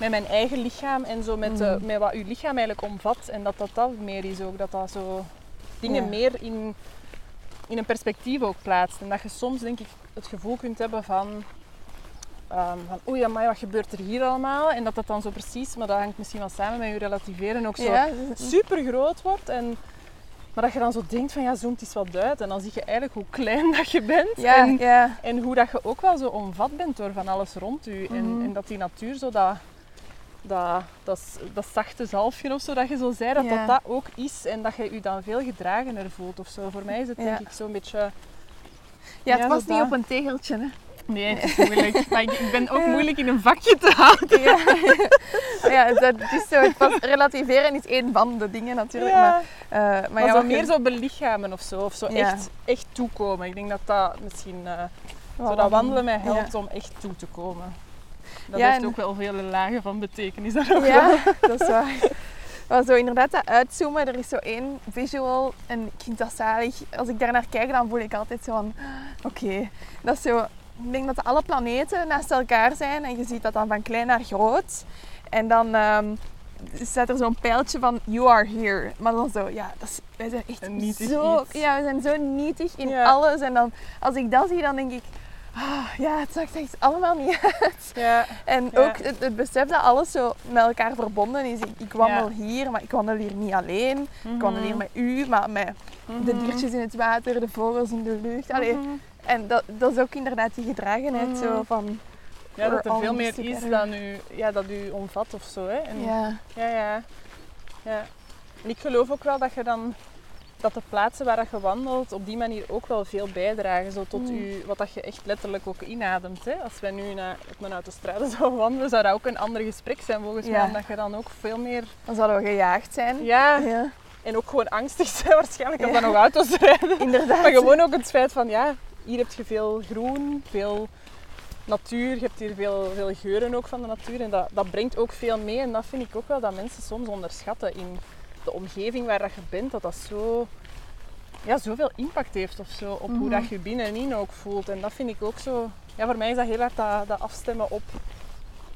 met mijn eigen lichaam en zo met, de- Mhm. met wat je lichaam eigenlijk omvat. En dat dat dat meer is ook. Dat dat zo dingen Ja. meer in, in een perspectief ook plaatst. En dat je soms denk ik het gevoel kunt hebben van... ehm van oei, amai, wat gebeurt er hier allemaal? En dat dat dan zo precies, maar dat hangt misschien wel samen met je relativeren, ook zo Ja, super groot wordt. En, maar dat je dan zo denkt van ja, zoomt eens wat uit. En dan zie je eigenlijk hoe klein dat je bent. ja, En, ja. en hoe dat je ook wel zo omvat bent door van alles rond je. En, Mhm. en dat die natuur zo dat, dat, dat, dat zachte zalfje of zo dat je zo zei, dat Ja. dat dat ook is. En dat je je dan veel gedragener voelt of zo. Voor mij is het denk ik zo'n beetje... ja, het was niet op een tegeltje, hè. Nee, het is moeilijk. maar ik, ben ook moeilijk in een vakje te houden. Ja, ja dat is zo. Het was, relativeren is één van de dingen natuurlijk. Ja. eh, maar Maar, ja, zo meer zo belichamen of zo. Of zo Ja. echt, echt toekomen. Ik denk dat dat misschien... eh, zo dat wandelen mij helpt om echt toe te komen. Dat heeft en- ook wel vele lagen van betekenis. daar ook wel. Ja, dat is waar. Maar zo inderdaad dat uitzoomen, er is zo één visual en ik vind dat zalig. Als ik daar naar kijk, dan voel ik altijd zo van, oké, dat is zo ik denk dat alle planeten naast elkaar zijn en je ziet dat dan van klein naar groot. En dan staat er zo'n pijltje van you are here. Maar dan zo, ja, dat is, wij zijn echt nietig zo, iets. ja, we zijn zo nietig in Ja. alles. En dan, als ik dat zie, dan denk ik, ah, ja, het zag echt allemaal niet uit. Ja. En Ja. ook het, het besef dat alles zo met elkaar verbonden is. Ik, ik wandel hier, maar ik wandel hier niet alleen. Ik wandel hier met u, maar met de Mhm. diertjes in het water, de vogels in de lucht. Allee, Mhm. En dat, dat is ook inderdaad die gedragenheid zo van... Ja, dat er veel meer is dan u, ja, dat u omvat of zo. Hè. En, Ja. Ja, ja. ja. En ik geloof ook wel dat je dan dat de plaatsen waar je wandelt op die manier ook wel veel bijdragen zo tot Mm. u, wat dat je echt letterlijk ook inademt. Hè. Als wij nu naar, op een autostrade zouden wandelen, zou dat ook een ander gesprek zijn volgens Ja. mij. Omdat je dan ook veel meer... Dan zouden we gejaagd zijn. Ja, Ja, en ook gewoon angstig zijn waarschijnlijk als Ja. er nog auto's rijden. inderdaad. Maar gewoon ook het feit van, ja, hier heb je veel groen, veel natuur. Je hebt hier veel, veel geuren ook van de natuur. En dat, dat brengt ook veel mee. En dat vind ik ook wel dat mensen soms onderschatten in de omgeving waar dat je bent. Dat dat zo, ja, zoveel impact heeft of zo op hoe Mhm. dat je binnenin ook voelt. En dat vind ik ook zo... Ja, voor mij is dat heel hard dat, dat afstemmen op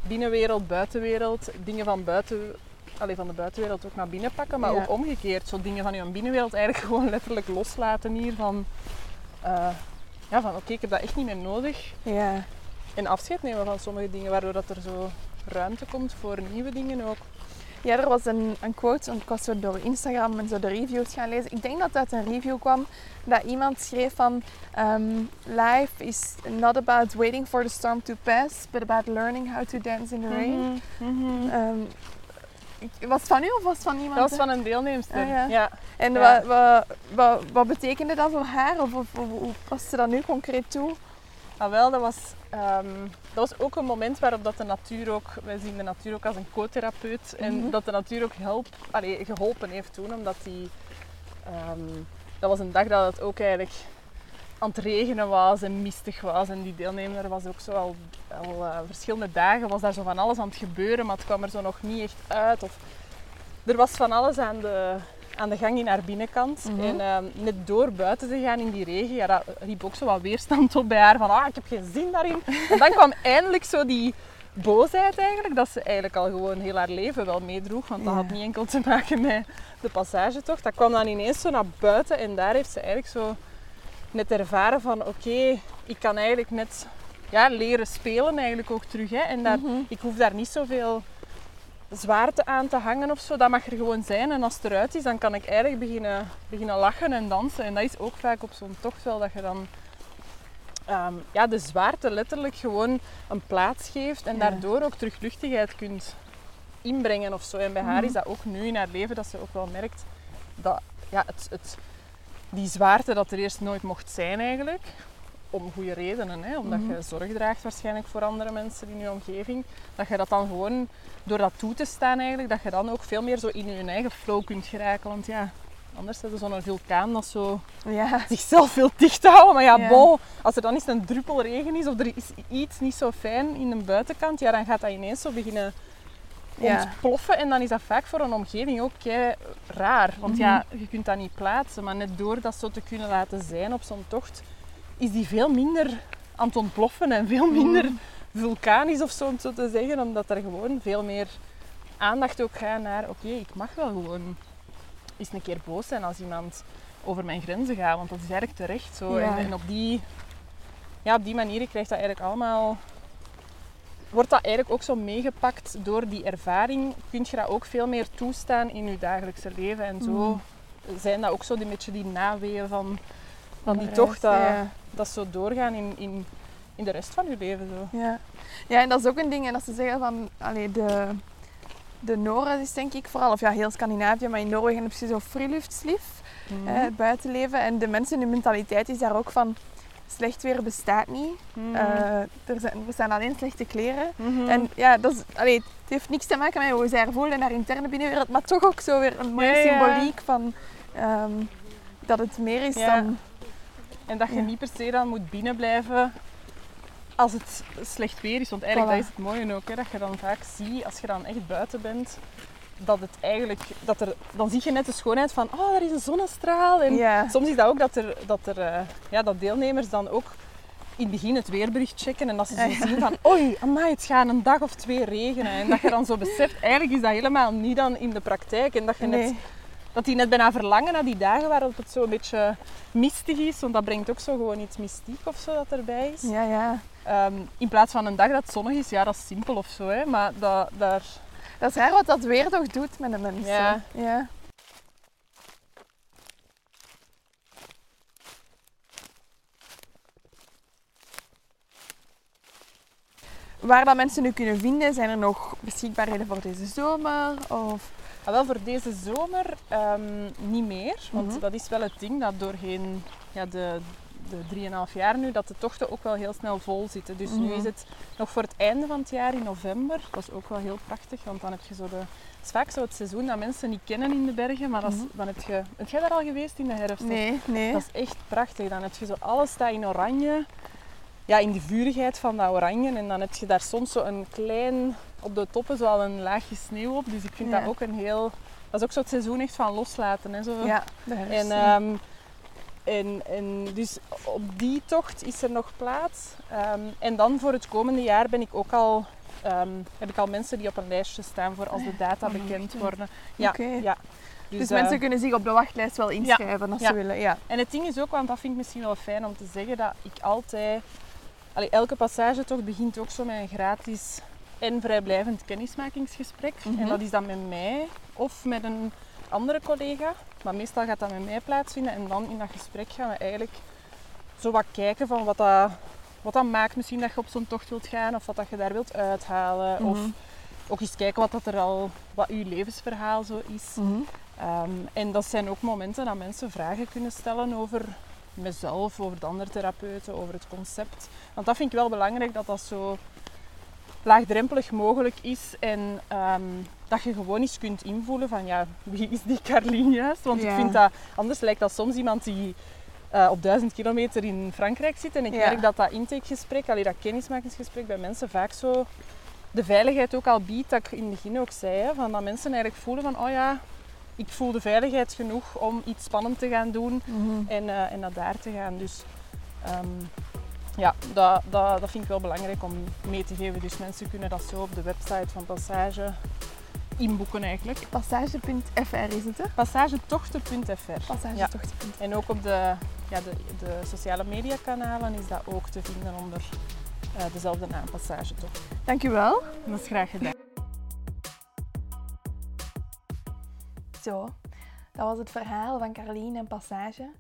binnenwereld, buitenwereld. Dingen van buiten... Allee, van de buitenwereld ook naar binnen pakken, maar Ja. ook omgekeerd. Zo dingen van je binnenwereld eigenlijk gewoon letterlijk loslaten hier. Van, eh, ja, van oké, ik heb dat echt niet meer nodig. Ja. En afscheid nemen van sommige dingen, waardoor dat er zo ruimte komt voor nieuwe dingen ook. ja, er was een, een quote, want ik was zo door Instagram en zo de reviews gaan lezen. Ik denk dat uit een review kwam, dat iemand schreef van... ehm, Life is not about waiting for the storm to pass, but about learning how to dance in the rain. Ehm, ik- was het van u of was het van iemand? Dat was van een deelnemster. Ah, ja. ja. En Ja. wat, wat, wat, wat betekende dat voor haar? Of, of, of hoe past ze dat nu concreet toe? Ah, wel, dat was, ehm, dat was ook een moment waarop dat de natuur ook, wij zien de natuur ook als een co-therapeut, en Mhm. dat de natuur ook help, allee, geholpen heeft toen, omdat die, ehm, dat was een dag dat het ook eigenlijk aan het regenen was en mistig was en die deelnemer was ook zo al, al eh, verschillende dagen, was daar zo van alles aan het gebeuren, maar het kwam er zo nog niet echt uit. Of, er was van alles aan de, aan de gang in haar binnenkant. Mhm. En ehm, net door buiten te gaan in die regen, ja, dat riep ook zo wat weerstand op bij haar. Van, ah, ik heb geen zin daarin. En dan kwam eindelijk zo die boosheid eigenlijk, dat ze eigenlijk al gewoon heel haar leven wel meedroeg. Want dat Ja. had niet enkel te maken met de passagetocht. Dat kwam dan ineens zo naar buiten en daar heeft ze eigenlijk zo net ervaren van, oké, ik kan eigenlijk net ja, leren spelen eigenlijk ook terug. Hè. En daar, Mhm. ik hoef daar niet zoveel zwaarte aan te hangen of zo. Dat mag er gewoon zijn. En als het eruit is, dan kan ik eigenlijk beginnen, beginnen lachen en dansen. En dat is ook vaak op zo'n tocht wel dat je dan ehm, ja, de zwaarte letterlijk gewoon een plaats geeft. En Ja. daardoor ook terug luchtigheid kunt inbrengen of zo. En bij haar Mhm. is dat ook nu in haar leven dat ze ook wel merkt dat ja, het, het, die zwaarte dat er eerst nooit mocht zijn eigenlijk. Om goede redenen, hè? omdat Mhm. je zorg draagt waarschijnlijk voor andere mensen in je omgeving. Dat je dat dan gewoon, door dat toe te staan eigenlijk, dat je dan ook veel meer zo in je eigen flow kunt geraken. Want ja, anders is er zo'n vulkaan dat zo Ja. zichzelf wil dicht houden. Maar ja, Ja. bon, als er dan eens een druppel regen is of er is iets niet zo fijn in de buitenkant, ja, dan gaat dat ineens zo beginnen Ja. ontploffen. En dan is dat vaak voor een omgeving ook kei raar. Want Mhm. ja, je kunt dat niet plaatsen. Maar net door dat zo te kunnen laten zijn op zo'n tocht, is die veel minder aan het ontploffen en veel minder Mhm. vulkanisch of zo, om zo te zeggen. Omdat er gewoon veel meer aandacht ook gaat naar, oké, ik mag wel gewoon eens een keer boos zijn als iemand over mijn grenzen gaat. Want dat is eigenlijk terecht zo. Ja. En, en op, die, ja, op die manier krijgt dat eigenlijk allemaal... Wordt dat eigenlijk ook zo meegepakt door die ervaring, kun je dat ook veel meer toestaan in je dagelijkse leven. En zo Mhm. zijn dat ook zo die beetje die naweeën van, van die tocht, dat, ja. Dat zo doorgaan in, in, in de rest van je leven. Zo. Ja. ja, en dat is ook een ding. En dat ze zeggen van, allee, de, de is denk ik vooral, of ja, heel Scandinavië, maar in Noorwegen heb je zo friluftslief, hè, het buitenleven. En de mensen, hun mentaliteit is daar ook van, slecht weer bestaat niet. Mhm. Eh, er, zijn, er zijn alleen slechte kleren. Mhm. En ja, dat is, allee, het heeft niks te maken met hoe zij er voelen in haar interne binnenwereld, maar toch ook zo weer een mooie Ja, ja. symboliek van ehm, dat het meer is Ja. dan... En dat je Ja. niet per se dan moet binnenblijven als het slecht weer is. Want eigenlijk Voilà. dat is het mooie ook, hè, dat je dan vaak ziet, als je dan echt buiten bent, dat het eigenlijk, dat er, dan zie je net de schoonheid van, oh, daar is een zonnestraal. En Ja. soms is dat ook dat er, dat er eh, ja, dat deelnemers dan ook in het begin het weerbericht checken en dat ze zo zien van oei, amai, het gaat een dag of twee regenen. En dat je dan zo beseft, eigenlijk is dat helemaal niet dan in de praktijk. En dat je net, dat die net bijna verlangen naar die dagen waarop het zo een beetje mistig is. Want dat brengt ook zo gewoon iets mystiek of zo dat erbij is. Ja, ja. Ehm, in plaats van een dag dat zonnig is, ja, dat is simpel of zo. Hè. Maar dat, daar... Dat is raar wat dat weer toch doet met de mensen. Ja. ja. Waar dat mensen nu kunnen vinden, zijn er nog beschikbaarheden voor deze zomer? Of... Ah, wel, voor deze zomer ehm, niet meer. Want Mhm. dat is wel het ding dat doorheen ja, de, de 3,5 jaar nu, dat de tochten ook wel heel snel vol zitten. Dus nu Mhm. is het nog voor het einde van het jaar in november. Dat is ook wel heel prachtig, want dan heb je zo de... Het is vaak zo het seizoen dat mensen niet kennen in de bergen, maar is- Mhm. dan heb je... Ben jij daar al geweest in de herfst? Nee, nee. Dat is echt prachtig. Dan heb je zo alles staat in oranje. Ja, in de vurigheid van dat oranje. En dan heb je daar soms zo een klein, op de toppen zo al een laagje sneeuw op. Dus ik vind Ja. dat ook een heel... Dat is ook zo het seizoen echt van loslaten. Hè, zo. Ja, de herfst. En, ja. ehm, en, en dus op die tocht is er nog plaats. Ehm, en dan voor het komende jaar ben ik ook al, ehm, heb ik al mensen die op een lijstje staan voor als de data Oh, bekend worden. Ja, ja. Dus, Dus, mensen eh, kunnen zich op de wachtlijst wel inschrijven als Ja. ze willen. Ja. En het ding is ook, want dat vind ik misschien wel fijn om te zeggen, dat ik altijd... Allee, elke passagetocht begint ook zo met een gratis en vrijblijvend kennismakingsgesprek. Mhm. En dat is dan met mij of met een andere collega. Maar meestal gaat dat met mij plaatsvinden. En dan in dat gesprek gaan we eigenlijk zo wat kijken van wat dat, wat dat maakt misschien dat je op zo'n tocht wilt gaan. Of wat dat je daar wilt uithalen. Of Mhm. ook eens kijken wat dat er al, wat uw levensverhaal zo is. Mhm. Ehm, en dat zijn ook momenten dat mensen vragen kunnen stellen over mezelf, over de andere therapeuten, over het concept. Want dat vind ik wel belangrijk, dat dat zo laagdrempelig mogelijk is en ehm, dat je gewoon eens kunt invoelen van ja, wie is die Carlien juist? Want ik vind dat, anders lijkt dat soms iemand die eh, op duizend kilometer in Frankrijk zit. En ik Ja. merk dat dat intakegesprek, allee, dat kennismakingsgesprek bij mensen vaak zo de veiligheid ook al biedt, dat ik in het begin ook zei. Hè, van dat mensen eigenlijk voelen van, oh ja, ik voel de veiligheid genoeg om iets spannend te gaan doen Mhm. en, eh, en naar daar te gaan. Dus ehm, ja, dat, dat, dat vind ik wel belangrijk om mee te geven. Dus mensen kunnen dat zo op de website van Passage inboeken eigenlijk. Passage.fr is het, hè? Passagetochten.fr Passagetocht.fr. En ook op de, ja, de, de sociale mediakanalen is dat ook te vinden onder eh, dezelfde naam, Passagetocht. Dankjewel. Dat is graag gedaan. Zo, dat was het verhaal van Carlien en Passage.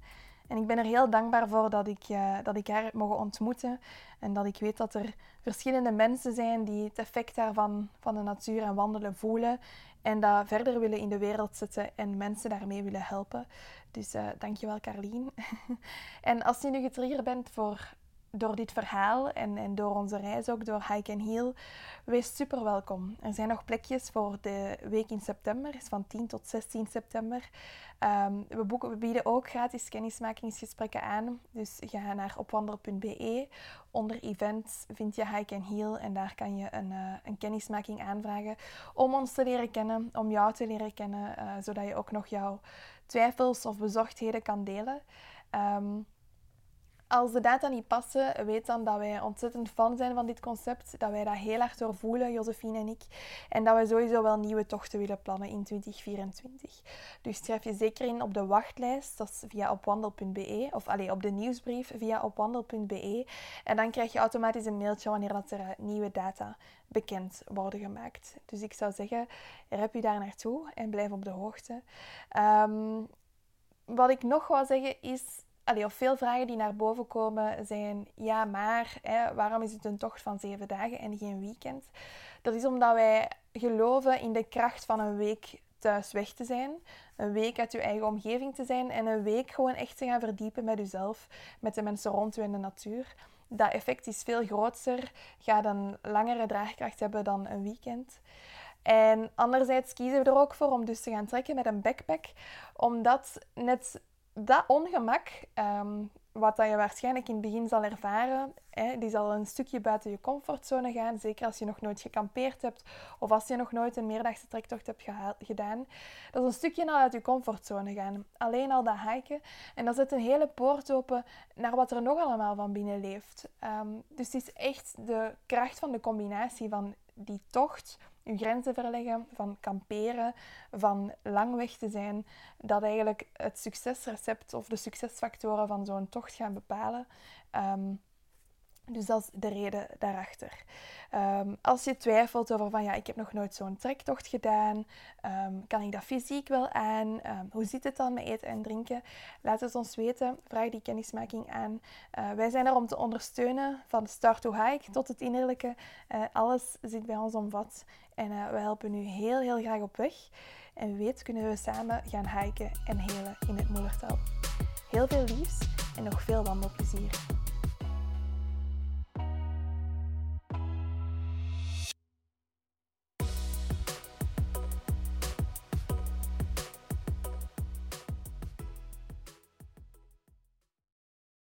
En ik ben er heel dankbaar voor dat ik, eh, dat ik haar heb mogen ontmoeten. En dat ik weet dat er verschillende mensen zijn die het effect daarvan van de natuur en wandelen voelen. En dat verder willen in de wereld zetten en mensen daarmee willen helpen. Dus eh dankjewel Carlien. en als je nu getriggerd bent voor, door dit verhaal en, en door onze reis ook, door Hike and Heal, wees super welkom. Er zijn nog plekjes voor de week in september, is van 10 tot 16 september. Ehm, we, boeken, we bieden ook gratis kennismakingsgesprekken aan. Dus ga naar opwandel.be. Onder events vind je Hike and Heal en daar kan je een, eh, een kennismaking aanvragen om ons te leren kennen, om jou te leren kennen, eh, zodat je ook nog jouw twijfels of bezorgdheden kan delen. Ehm, als de data niet passen, weet dan dat wij ontzettend fan zijn van dit concept. Dat wij dat heel hard doorvoelen, Josephine en ik. En dat wij sowieso wel nieuwe tochten willen plannen in 2024. Dus schrijf je zeker in op de wachtlijst. Dat is via opwandel.be. Of allee, op de nieuwsbrief via opwandel.be. En dan krijg je automatisch een mailtje wanneer dat er eh, nieuwe data bekend worden gemaakt. Dus ik zou zeggen, rep je daar naartoe en blijf op de hoogte. Ehm, wat ik nog wou zeggen is allee, of veel vragen die naar boven komen zijn, ja maar, hè, waarom is het een tocht van zeven dagen en geen weekend? Dat is omdat wij geloven in de kracht van een week thuis weg te zijn, een week uit je eigen omgeving te zijn en een week gewoon echt te gaan verdiepen met jezelf, met de mensen rond je en de natuur. Dat effect is veel groter, gaat een langere draagkracht hebben dan een weekend. En anderzijds kiezen we er ook voor om dus te gaan trekken met een backpack, omdat net dat ongemak ehm, wat dat je waarschijnlijk in het begin zal ervaren, hè, die zal een stukje buiten je comfortzone gaan. Zeker als je nog nooit gekampeerd hebt of als je nog nooit een meerdagse trektocht hebt gedaan. Dat is een stukje naar uit je comfortzone gaan. Alleen al dat hiken. En dat zet een hele poort open naar wat er nog allemaal van binnen leeft. Ehm, dus het is echt de kracht van de combinatie van die tocht je grenzen verleggen, van kamperen, van lang weg te zijn, dat eigenlijk het succesrecept of de succesfactoren van zo'n tocht gaan bepalen. Um, dus dat is de reden daarachter. Um, als je twijfelt over van ja, ik heb nog nooit zo'n trektocht gedaan, um, kan ik dat fysiek wel aan? Um, hoe zit het dan met eten en drinken? Laat het ons weten, vraag die kennismaking aan. Uh, wij zijn er om te ondersteunen van start to hike tot het innerlijke. Uh, alles zit bij ons omvat en uh, we helpen u heel heel graag op weg. En wie weet kunnen we samen gaan hiken en helen in het moedertal. Heel veel liefs en nog veel wandelplezier.